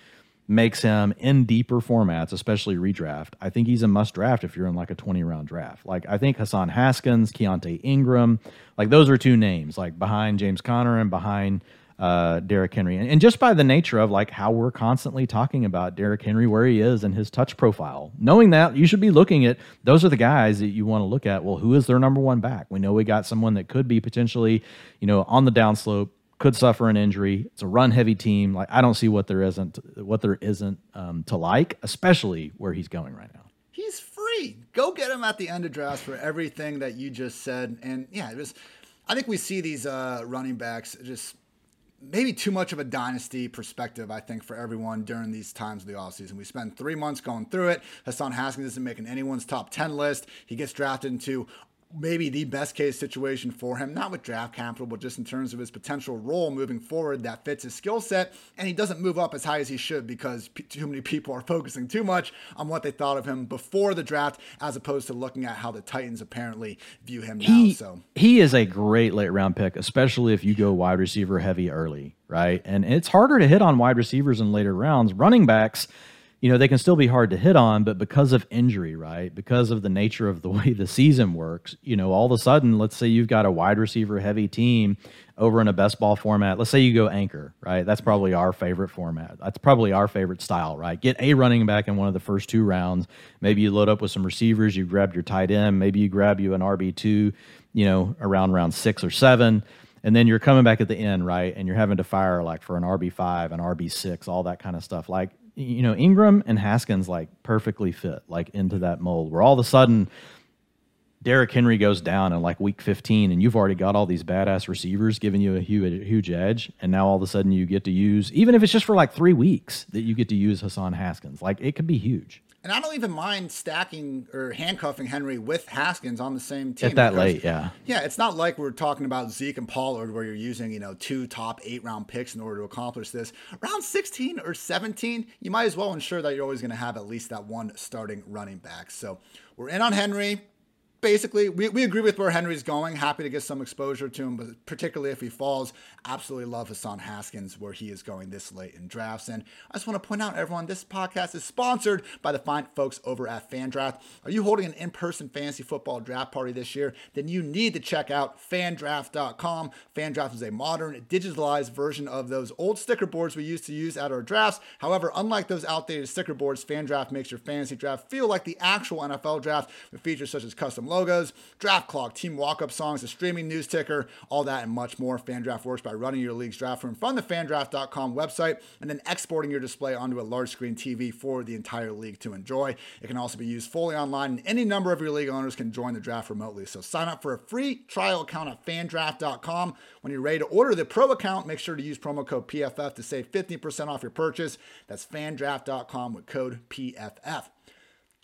makes him in deeper formats, especially redraft. I think he's a must draft if you're in like a 20 round draft. Like I think Hassan Haskins, Keaontay Ingram, like those are two names, like behind James Conner and behind uh, Derrick Henry. And, and just by the nature of like how we're constantly talking about Derrick Henry, where he is and his touch profile, knowing that you should be looking at those are the guys that you want to look at. Well, who is their number one back? We know we got someone that could be potentially, you know, on the downslope could suffer an injury. It's a run heavy team. Like I don't see what there isn't what there isn't um, to like, especially where he's going right now. He's free. Go get him at the end of drafts for everything that you just said. And yeah, it was. I think we see these uh, running backs just maybe too much of a dynasty perspective, I think, for everyone during these times of the offseason. We spend three months going through it. Hassan Haskins isn't making anyone's top 10 list. He gets drafted into maybe the best case situation for him, not with draft capital, but just in terms of his potential role moving forward that fits his skill set. And he doesn't move up as high as he should because p- too many people are focusing too much on what they thought of him before the draft as opposed to looking at how the Titans apparently view him he, now. So he is a great late round pick, especially if you go wide receiver heavy early, right? And it's harder to hit on wide receivers in later rounds. Running backs you know, they can still be hard to hit on, but because of injury, right? Because of the nature of the way the season works, you know, all of a sudden, let's say you've got a wide receiver heavy team over in a best ball format. Let's say you go anchor, right? That's probably our favorite format. That's probably our favorite style, right? Get a running back in one of the first two rounds. Maybe you load up with some receivers, you grab your tight end, maybe you grab you an RB2, you know, around round six or seven and then you're coming back at the end, right? And you're having to fire like for an RB5, an RB6, all that kind of stuff. Like you know, Ingram and Haskins like perfectly fit like into that mold where all of a sudden Derrick Henry goes down in like week 15 and you've already got all these badass receivers giving you a huge, a huge edge. And now all of a sudden you get to use, even if it's just for like three weeks, that you get to use Hassan Haskins. Like it could be huge. And I don't even mind stacking or handcuffing Henry with Haskins on the same team. At that late, yeah. Yeah, it's not like we're talking about Zeke and Pollard where you're using, you know, two top eight round picks in order to accomplish this. Round 16 or 17, you might as well ensure that you're always going to have at least that one starting running back. So we're in on Henry basically, we, we agree with where Henry's going. Happy to get some exposure to him, but particularly if he falls, absolutely love Hassan Haskins where he is going this late in drafts. And I just want to point out, everyone, this podcast is sponsored by the fine folks over at FanDraft. Are you holding an in person fantasy football draft party this year? Then you need to check out fandraft.com. FanDraft is a modern, digitalized version of those old sticker boards we used to use at our drafts. However, unlike those outdated sticker boards, FanDraft makes your fantasy draft feel like the actual NFL draft with features such as custom logos, draft clock, team walk-up songs, a streaming news ticker, all that and much more. FanDraft works by running your league's draft room from the fandraft.com website and then exporting your display onto a large screen TV for the entire league to enjoy. It can also be used fully online and any number of your league owners can join the draft remotely. So sign up for a free trial account at fandraft.com. When you're ready to order the pro account, make sure to use promo code PFF to save 15% off your purchase. That's fandraft.com with code PFF.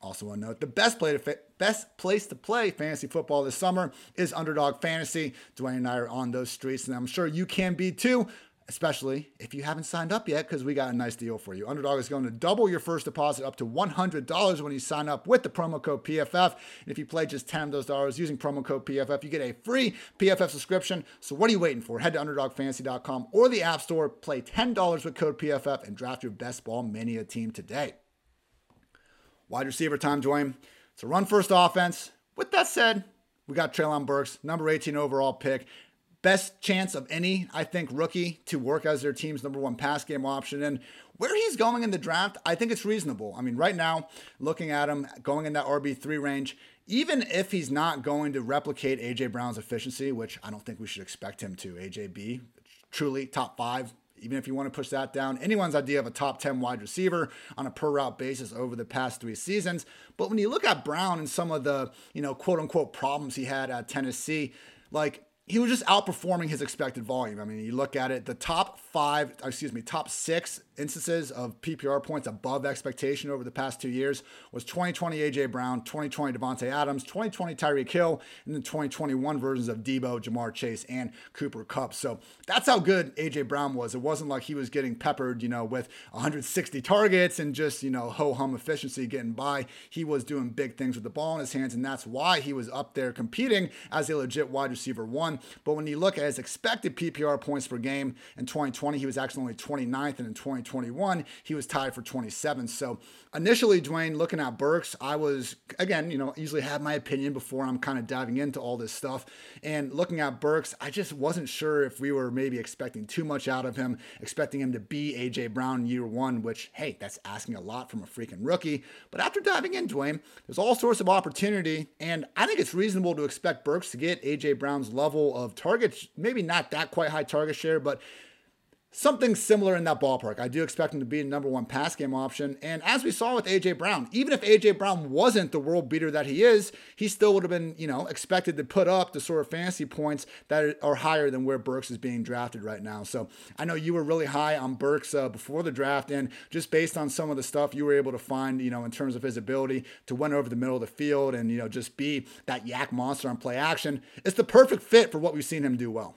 Also, want to note the best play to fit, best place to play fantasy football this summer is Underdog Fantasy. Dwain and I are on those streets, and I'm sure you can be too. Especially if you haven't signed up yet, because we got a nice deal for you. Underdog is going to double your first deposit up to $100 when you sign up with the promo code PFF. And if you play just 10 of those dollars using promo code PFF, you get a free PFF subscription. So what are you waiting for? Head to UnderdogFantasy.com or the App Store, play $10 with code PFF, and draft your best ball mania team today. Wide receiver time, Dwain. It's a run first offense. With that said, we got Treylon Burks, number 18 overall pick. best chance of any, I think, rookie to work as their team's number one pass game option. And where he's going in the draft, I think it's reasonable. I mean, right now, looking at him going in that RB3 range, even if he's not going to replicate AJ Brown's efficiency, which I don't think we should expect him to, AJB, truly top five. Even if you want to push that down, anyone's idea of a top 10 wide receiver on a per route basis over the past three seasons. But when you look at Brown and some of the, you know, quote unquote problems he had at Tennessee, like he was just outperforming his expected volume. I mean, you look at it, the top five, excuse me, top six instances of PPR points above expectation over the past two years was 2020 AJ Brown, 2020 Davante Adams, 2020 Tyreek Hill, and then 2021 versions of Deebo, Ja'Marr Chase, and Cooper Kupp. So that's how good AJ Brown was. It wasn't like he was getting peppered, you know, with 160 targets and just, you know, ho hum efficiency getting by. He was doing big things with the ball in his hands, and that's why he was up there competing as a legit wide receiver one. But when you look at his expected PPR points per game in 2020, he was actually only 29th, and in 2021, he was tied for 27th. So initially, Dwain, looking at Burks, I was, again, you know, usually have my opinion before I'm kind of diving into all this stuff. And looking at Burks, I just wasn't sure if we were maybe expecting too much out of him, expecting him to be AJ Brown year one, which, hey, that's asking a lot from a freaking rookie. But after diving in, Dwain, there's all sorts of opportunity. And I think it's reasonable to expect Burks to get AJ Brown's level of targets, maybe not that quite high target share, but something similar in that ballpark. I do expect him to be a number one pass game option. And as we saw with AJ Brown, even if AJ Brown wasn't the world beater that he is, he still would have been, you know, expected to put up the sort of fantasy points that are higher than where Burks is being drafted right now. So I know you were really high on Burks uh, before the draft, and just based on some of the stuff you were able to find, you know, in terms of his ability to win over the middle of the field and you know just be that YAC monster on play action, it's the perfect fit for what we've seen him do well.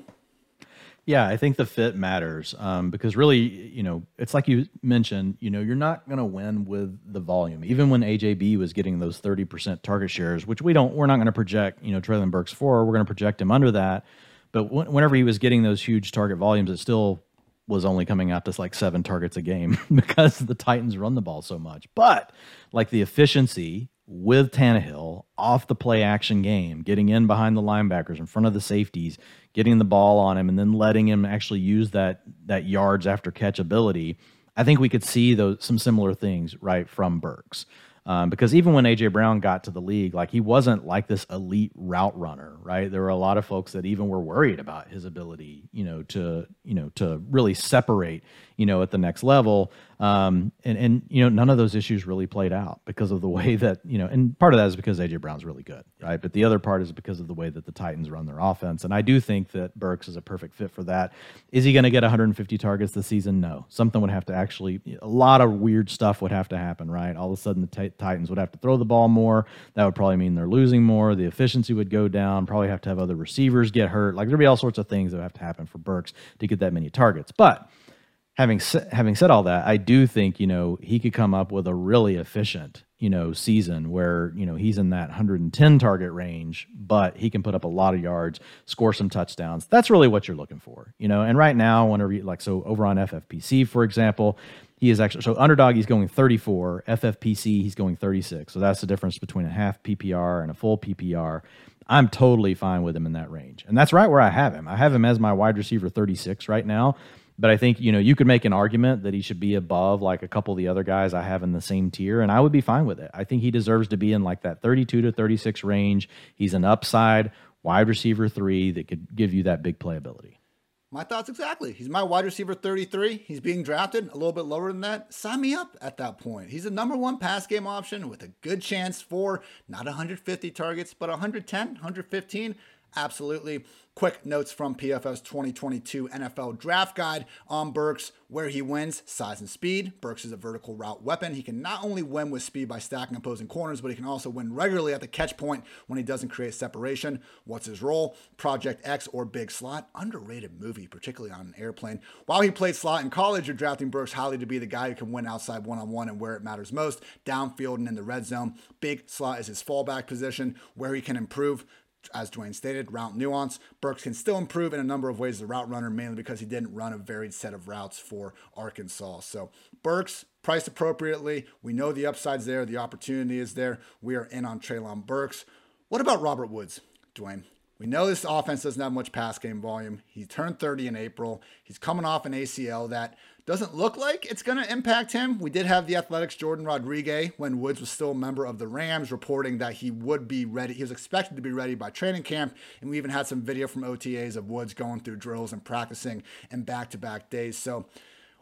Yeah, I think the fit matters um, because really, you know, it's like you mentioned, you know, you're not going to win with the volume. Even when AJB was getting those 30% target shares, which we don't, we're not going to project, you know, Treylon Burks for, we're going to project him under that. But whenever he was getting those huge target volumes, it still was only coming out to like seven targets a game because the Titans run the ball so much. But like the efficiency with Tannehill off the play action game, getting in behind the linebackers, in front of the safeties, getting the ball on him, and then letting him actually use that that yards after catch ability. I think we could see those some similar things right from Burks. Um, because even when AJ Brown got to the league, like he wasn't like this elite route runner, right? There were a lot of folks that even were worried about his ability, you know, to you know to really separate, you know, at the next level. Um, and and you know none of those issues really played out because of the way that you know, and part of that is because AJ Brown's really good, right? But the other part is because of the way that the Titans run their offense, and I do think that Burks is a perfect fit for that. Is he going to get 150 targets this season? No, something would have to actually, a lot of weird stuff would have to happen, right? All of a sudden the t- Titans would have to throw the ball more. That would probably mean they're losing more. The efficiency would go down. Probably have to have other receivers get hurt. Like there'd be all sorts of things that would have to happen for Burks to get that many targets, but having having said all that, I do think you know he could come up with a really efficient you know season where you know he's in that 110 target range, but he can put up a lot of yards, score some touchdowns. That's really what you're looking for, you know. And right now, whenever you like, so over on FFPC, for example, he is actually so underdog. He's going 34. FFPC, he's going 36. So that's the difference between a half PPR and a full PPR. I'm totally fine with him in that range, and that's right where I have him. I have him as my wide receiver 36 right now. But I think, you know, you could make an argument that he should be above like a couple of the other guys I have in the same tier, and I would be fine with it. I think he deserves to be in like that 32 to 36 range. He's an upside wide receiver three that could give you that big playability. My thoughts exactly. He's my wide receiver 33. He's being drafted a little bit lower than that. Sign me up at that point. He's a number one pass game option with a good chance for not 150 targets, but 110, 115. Absolutely. Quick notes from PFF's 2022 NFL Draft Guide on Burks, where he wins size and speed. Burks is a vertical route weapon. He can not only win with speed by stacking opposing corners, but he can also win regularly at the catch point when he doesn't create separation. What's his role? Project X or Big Slot. Underrated movie, particularly on an airplane. While he played slot in college, you're drafting Burks highly to be the guy who can win outside one on one and where it matters most, downfield and in the red zone. Big Slot is his fallback position where he can improve as Dwain stated, route nuance. Burks can still improve in a number of ways as a route runner, mainly because he didn't run a varied set of routes for Arkansas. So Burks priced appropriately. We know the upside's there, the opportunity is there. We are in on Treylon Burks. What about Robert Woods, Dwayne? We know this offense doesn't have much pass game volume. He turned 30 in April. He's coming off an ACL that doesn't look like it's going to impact him. We did have the Athletics Jordan Rodriguez when Woods was still a member of the Rams reporting that he would be ready. He was expected to be ready by training camp. And we even had some video from OTAs of Woods going through drills and practicing in back to back days. So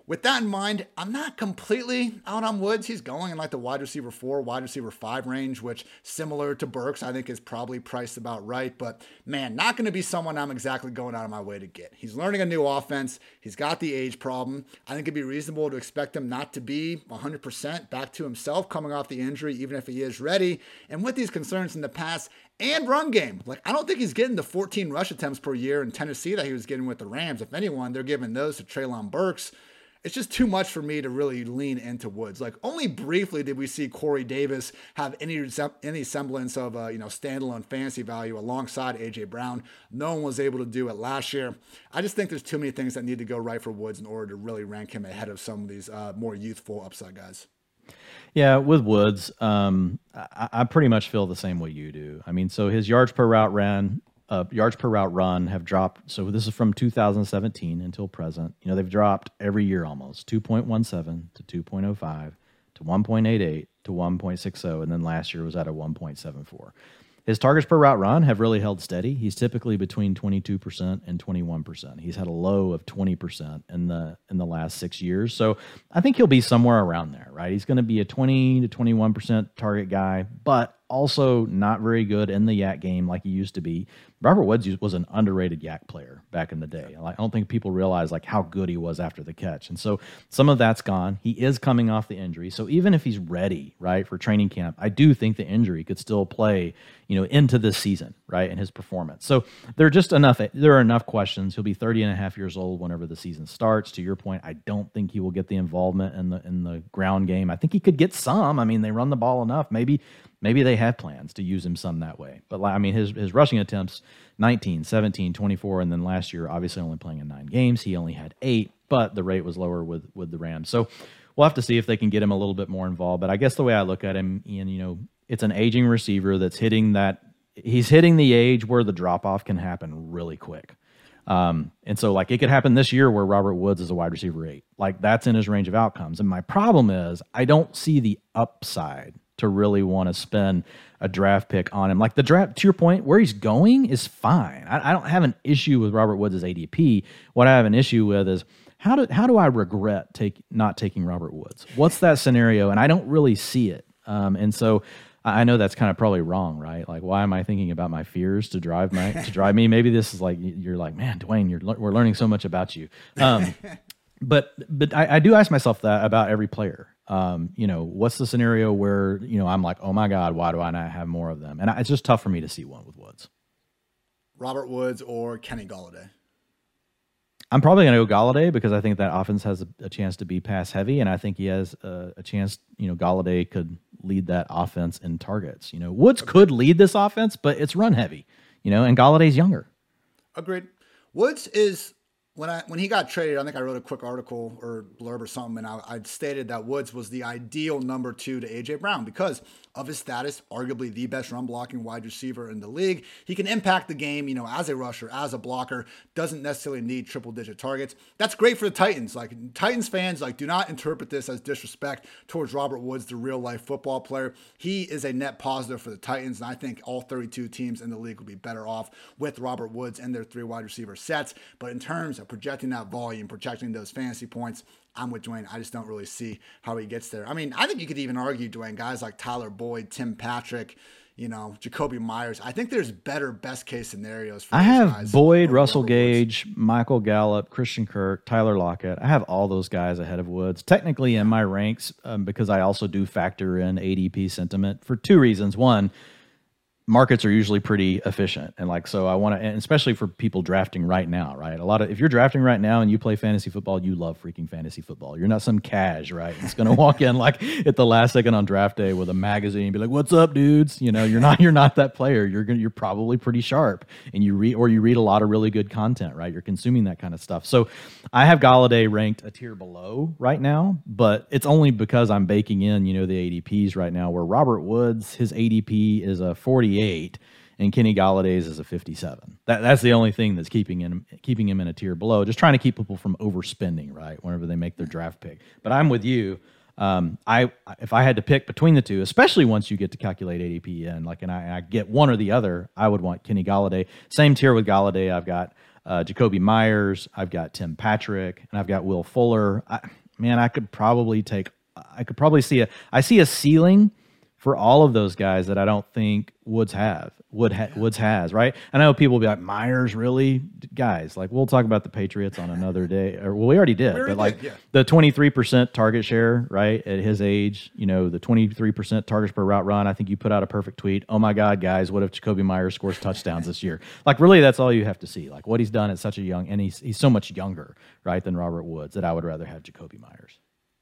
with that in mind, I'm not completely out on Woods. He's going in like the wide receiver four, wide receiver five range, which similar to Burks, I think is probably priced about right. But man, not going to be someone I'm exactly going out of my way to get. He's learning a new offense. He's got the age problem. I think it'd be reasonable to expect him not to be 100% back to himself coming off the injury, even if he is ready. And with these concerns in the past, and run game. Like, I don't think he's getting the 14 rush attempts per year in Tennessee that he was getting with the Rams. If anyone, they're giving those to Treylon Burks it's just too much for me to really lean into Woods. Like only briefly did we see Corey Davis have any any semblance of a you know standalone fantasy value alongside AJ Brown. No one was able to do it last year. I just think there's too many things that need to go right for Woods in order to really rank him ahead of some of these uh, more youthful upside guys. Yeah, with Woods, um, I, I, pretty much feel the same way you do. I mean, so his yards per route ran uh, yards per route run have dropped. So this is from 2017 until present. You know, they've dropped every year almost 2.17 to 2.05 to 1.88 to 1.60, and then last year was at a 1.74. His targets per route run have really held steady. He's typically between 22% and 21%. He's had a low of 20% in the in the last 6 years. So, I think he'll be somewhere around there, right? He's going to be a 20 to 21% target guy, but also not very good in the YAC game like he used to be. Robert Woods was an underrated YAC player back in the day. I don't think people realize like how good he was after the catch. And so some of that's gone. He is coming off the injury. So even if he's ready, right, for training camp, I do think the injury could still play, you know, into this season, right, in his performance. So there are just enough there are enough questions. He'll be 30 and a half years old whenever the season starts. To your point, I don't think he will get the involvement in the in the ground game. I think he could get some. I mean, they run the ball enough. Maybe maybe they have plans to use him some that way. But I mean, his his rushing attempts 19, 17, 24, and then last year, obviously only playing in nine games, he only had eight, but the rate was lower with with the Rams. So we'll have to see if they can get him a little bit more involved. But I guess the way I look at him, Ian, you know, it's an aging receiver that's hitting that. He's hitting the age where the drop off can happen really quick. Um, and so like it could happen this year where Robert Woods is a wide receiver eight. Like that's in his range of outcomes. And my problem is I don't see the upside to really want to spend a draft pick on him. Like the draft, to your point, where he's going is fine. I, I don't have an issue with Robert Woods' ADP. What I have an issue with is how do how do I regret take not taking Robert Woods? What's that scenario? And I don't really see it. Um, and so I know that's kind of probably wrong, right? Like, why am I thinking about my fears to drive my to drive me? Maybe this is like you're like, man, Dwain, you're we're learning so much about you. Um, but but I, I do ask myself that about every player um, you know, what's the scenario where, you know, I'm like, oh my God, why do I not have more of them? And I, it's just tough for me to see one with Woods. Robert Woods or Kenny Golladay? I'm probably going to go Golladay because I think that offense has a, a chance to be pass heavy, and I think he has a, a, chance. You know, Golladay could lead that offense in targets. You know, Woods could lead this offense, but it's run heavy. You know, and Golladay's younger. Agreed. Woods is when I when he got traded, I think I wrote a quick article or blurb or something, and I, I stated that Woods was the ideal number two to AJ Brown because of his status, arguably the best run blocking wide receiver in the league. He can impact the game, you know, as a rusher, as a blocker, doesn't necessarily need triple digit targets. That's great for the Titans. Like Titans fans, like do not interpret this as disrespect towards Robert Woods, the real life football player. He is a net positive for the Titans, and I think all 32 teams in the league would be better off with Robert Woods and their three wide receiver sets. But in terms projecting that volume, projecting those fantasy points, I'm with Dwain. I just don't really see how he gets there. I mean, I think you could even argue, Dwain, guys like Tyler Boyd, Tim Patrick, you know, Jakobi Meyers. I think there's better best case scenarios for I have Boyd, Russell Gage, Woods. Michael Gallup, Christian Kirk, Tyler Lockett. I have all those guys ahead of Woods. Technically in my ranks, um, because I also do factor in ADP sentiment for two reasons. One, markets are usually pretty efficient. And like so i want to especially for people drafting right now right? A lot of if you're drafting right now and you play fantasy football you love freaking fantasy football. You're not some cash right? It's going to walk in like at the last second on draft day with a magazine and be like what's up dudes? You know you're not you're not that player. You're gonna, you're probably pretty sharp. And you read or you read a lot of really good content right? You're consuming that kind of stuff. So i have Golladay ranked a tier below right now but it's only because i'm baking in you know the adps right now where robert woods his adp is a 48 48 and Kenny Golladay's is a 57. That, that's the only thing that's keeping him keeping him in a tier below. Just trying to keep people from overspending, right? Whenever they make their draft pick. But I'm with you. Um, I if I had to pick between the two, especially once you get to calculate ADP and like, and I, I get one or the other, I would want Kenny Golladay. Same tier with Golladay. I've got uh, Jakobi Meyers, I've got Tim Patrick, and I've got Will Fuller. I, man, I could probably take. I could probably see a. I see a ceiling for all of those guys that I don't think Woods have. Wood ha- Woods has right. I know people will be like Meyers, really, guys. Like we'll talk about the Patriots on another day, or well, we already did. We already but like did, yeah. the twenty three percent target share, right at his age, you know, the twenty three percent targets per route run. I think you put out a perfect tweet. Oh my God, guys, what if Jakobi Meyers scores touchdowns this year? Like really, that's all you have to see. Like what he's done at such a young, and he's he's so much younger, right, than Robert Woods. That I would rather have Jakobi Meyers.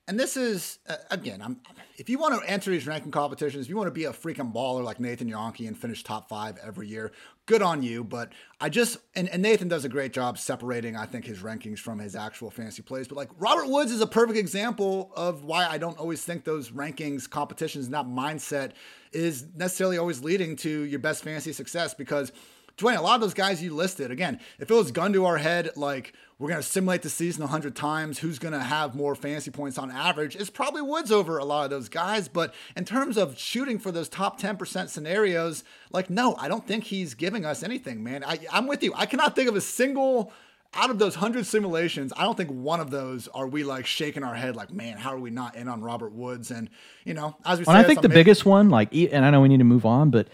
And this is uh, again, I'm if you want to enter these ranking competitions, if you want to be a freaking baller like Nathan Jahnke and finish top five every year, good on you. But I just and, and Nathan does a great job separating, I think, his rankings from his actual fantasy plays. But like Robert Woods is a perfect example of why I don't always think those rankings competitions and that mindset is necessarily always leading to your best fantasy success because Dwain, a lot of those guys you listed, again, if it was gun to our head, like we're going to simulate the season 100 times, who's going to have more fantasy points on average, it's probably Woods over a lot of those guys. But in terms of shooting for those top 10% scenarios, like, no, I don't think he's giving us anything, man. I, I'm with you. I cannot think of a single out of those 100 simulations, I don't think one of those are we like shaking our head like, man, how are we not in on Robert Woods? And, you know, as we Well, said, I think the biggest one, like, and I know we need to move on, but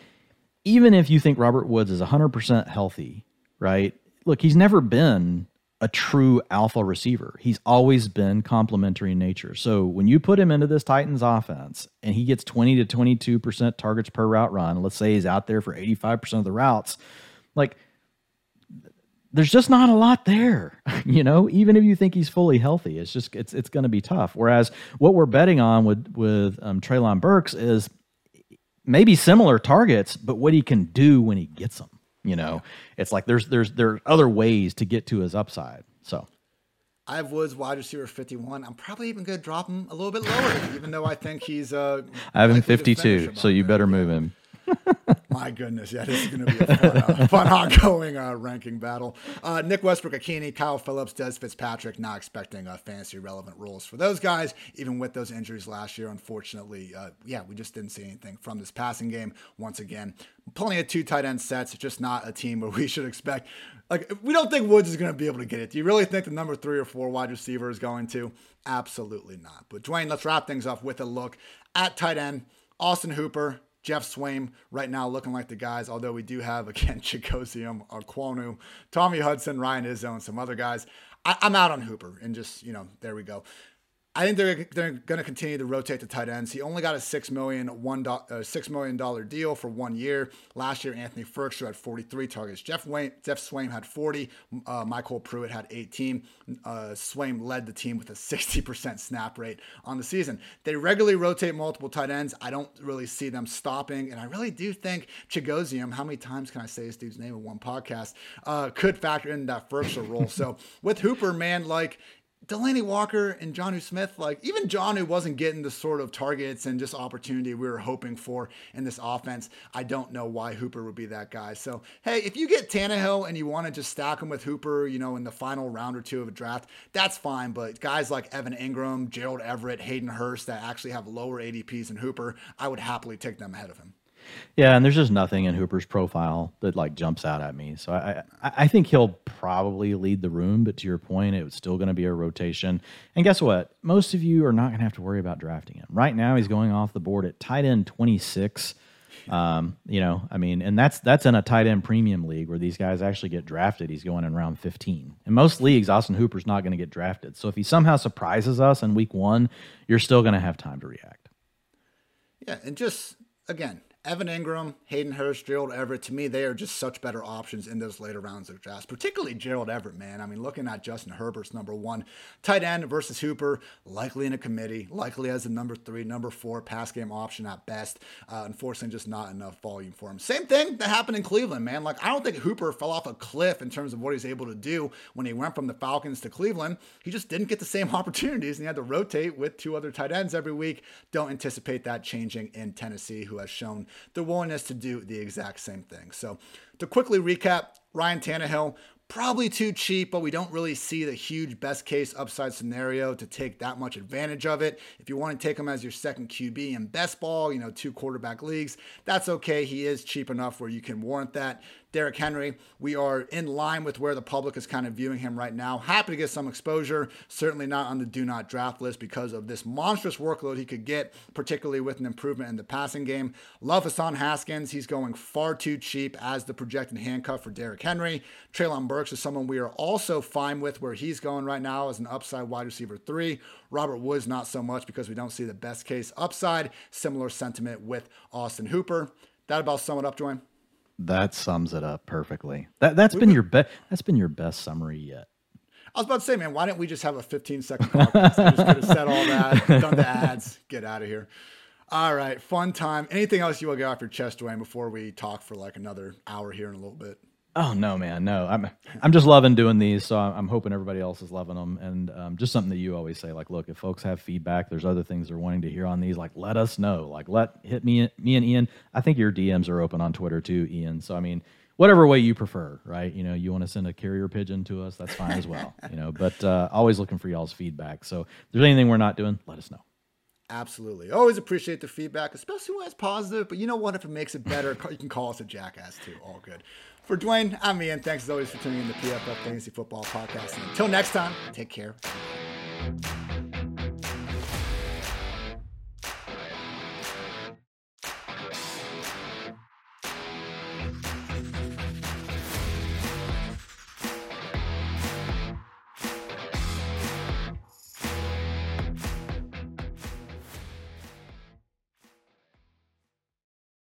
even if you think Robert Woods is 100% healthy, right? Look, he's never been a true alpha receiver. He's always been complementary in nature. So when you put him into this Titans offense and he gets 20 to 22% targets per route run, let's say he's out there for 85% of the routes, like there's just not a lot there, you know. Even if you think he's fully healthy, it's just it's it's going to be tough. Whereas what we're betting on with with um, Treylon Burks is maybe similar targets, but what he can do when he gets them. You know, it's like there's there's there are other ways to get to his upside. So I have Woods wide receiver 51. I'm probably even going to drop him a little bit lower, even though I think he's. Uh, I have him likely to finish 52, so you better move him. My goodness, yeah, this is going to be a fun, uh, fun ongoing uh, ranking battle. Uh, Nick Westbrook-Ikhine, Kyle Philips, Dez Fitzpatrick, not expecting uh, fantasy relevant roles for those guys, even with those injuries last year. Unfortunately, uh, yeah, we just didn't see anything from this passing game. Once again, plenty of two tight end sets, just not a team where we should expect. Like, we don't think Woods is going to be able to get it. Do you really think the number three or four wide receiver is going to? Absolutely not. But Dwain, let's wrap things up with a look at tight end. Austin Hooper, Geoff Swaim right now looking like the guys, although we do have, again, Chigoziem Okonkwo, Tommy Hudson, Ryan Izzo, and some other guys. I, I'm out on Hooper and just, you know, there we go. I think they're, they're going to continue to rotate the tight ends. He only got a six million one uh, six million dollar deal for one year. Last year, Anthony Firkser had 43 targets. Jeff Wayne, Geoff Swaim had 40. Uh, MyCole Pruitt had 18. Uh, Swaim led the team with a 60% snap rate on the season. They regularly rotate multiple tight ends. I don't really see them stopping, and I really do think Chigoziem. How many times can I say this dude's name in one podcast? Uh, could factor in that Ferkster role. so with Hooper, man, like Delanie Walker and Jonnu Smith, like even Jonnu wasn't getting the sort of targets and just opportunity we were hoping for in this offense. I don't know why Hooper would be that guy. So, hey, if you get Tannehill and you want to just stack him with Hooper, you know, in the final round or two of a draft, that's fine. But guys like Evan Engram, Gerald Everett, Hayden Hurst that actually have lower ADPs than Hooper, I would happily take them ahead of him. Yeah, and there's just nothing in Hooper's profile that like jumps out at me. So I I, think he'll probably lead the room, but to your point, it's still going to be a rotation. And guess what? Most of you are not going to have to worry about drafting him. Right now, he's going off the board at tight end 26. Um, you know, I mean, and that's that's in a tight end premium league where these guys actually get drafted. He's going in round 15. In most leagues, Austin Hooper's not going to get drafted. So if he somehow surprises us in week one, you're still going to have time to react. Yeah, and just again, Evan Engram, Hayden Hurst, Gerald Everett, to me, they are just such better options in those later rounds of drafts, particularly Gerald Everett, man. I mean, looking at Justin Herbert's number one tight end versus Hooper, likely in a committee, likely as a number three, number four pass game option at best. Uh, unfortunately, just not enough volume for him. Same thing that happened in Cleveland, man. Like, I don't think Hooper fell off a cliff in terms of what he's able to do when he went from the Falcons to Cleveland. He just didn't get the same opportunities and he had to rotate with two other tight ends every week. Don't anticipate that changing in Tennessee, who has shown the willingness to do the exact same thing. So, to quickly recap, Ryan Tannehill, probably too cheap, but we don't really see the huge best case upside scenario to take that much advantage of it. If you want to take him as your second QB in best ball, you know, two quarterback leagues, that's okay. He is cheap enough where you can warrant that. Derrick Henry, we are in line with where the public is kind of viewing him right now. Happy to get some exposure. Certainly not on the do not draft list because of this monstrous workload he could get, particularly with an improvement in the passing game. Love Hassan Haskins. He's going far too cheap as the projected handcuff for Derrick Henry. Treylon Burks is someone we are also fine with where he's going right now as an upside wide receiver three. Robert Woods, not so much because we don't see the best case upside. Similar sentiment with Austin Hooper. That about sum it up, Join. That sums it up perfectly. That that's we been your best. That's been your best summary yet. I was about to say, man, why didn't we just have a 15 second podcast? I just could have said all that, done the ads, get out of here. All right, fun time. Anything else you want to get off your chest, Dwain, before we talk for like another hour here in a little bit? Oh no, man, no. I'm I'm just loving doing these, so I'm hoping everybody else is loving them. And um, just something that you always say, like, look, if folks have feedback, there's other things they're wanting to hear on these, like, let us know. Like, let hit me, me and Ian. I think your DMs are open on Twitter too, Ian. So I mean, whatever way you prefer, right? You know, you want to send a carrier pigeon to us, that's fine as well. You know, but uh, always looking for y'all's feedback. So if there's anything we're not doing, let us know. Absolutely. Always appreciate the feedback, especially when it's positive. But you know what? If it makes it better, you can call us a jackass too. All good. For Dwain, I'm Ian. Thanks as always for tuning in to PFF Fantasy Football Podcast. And until next time, take care.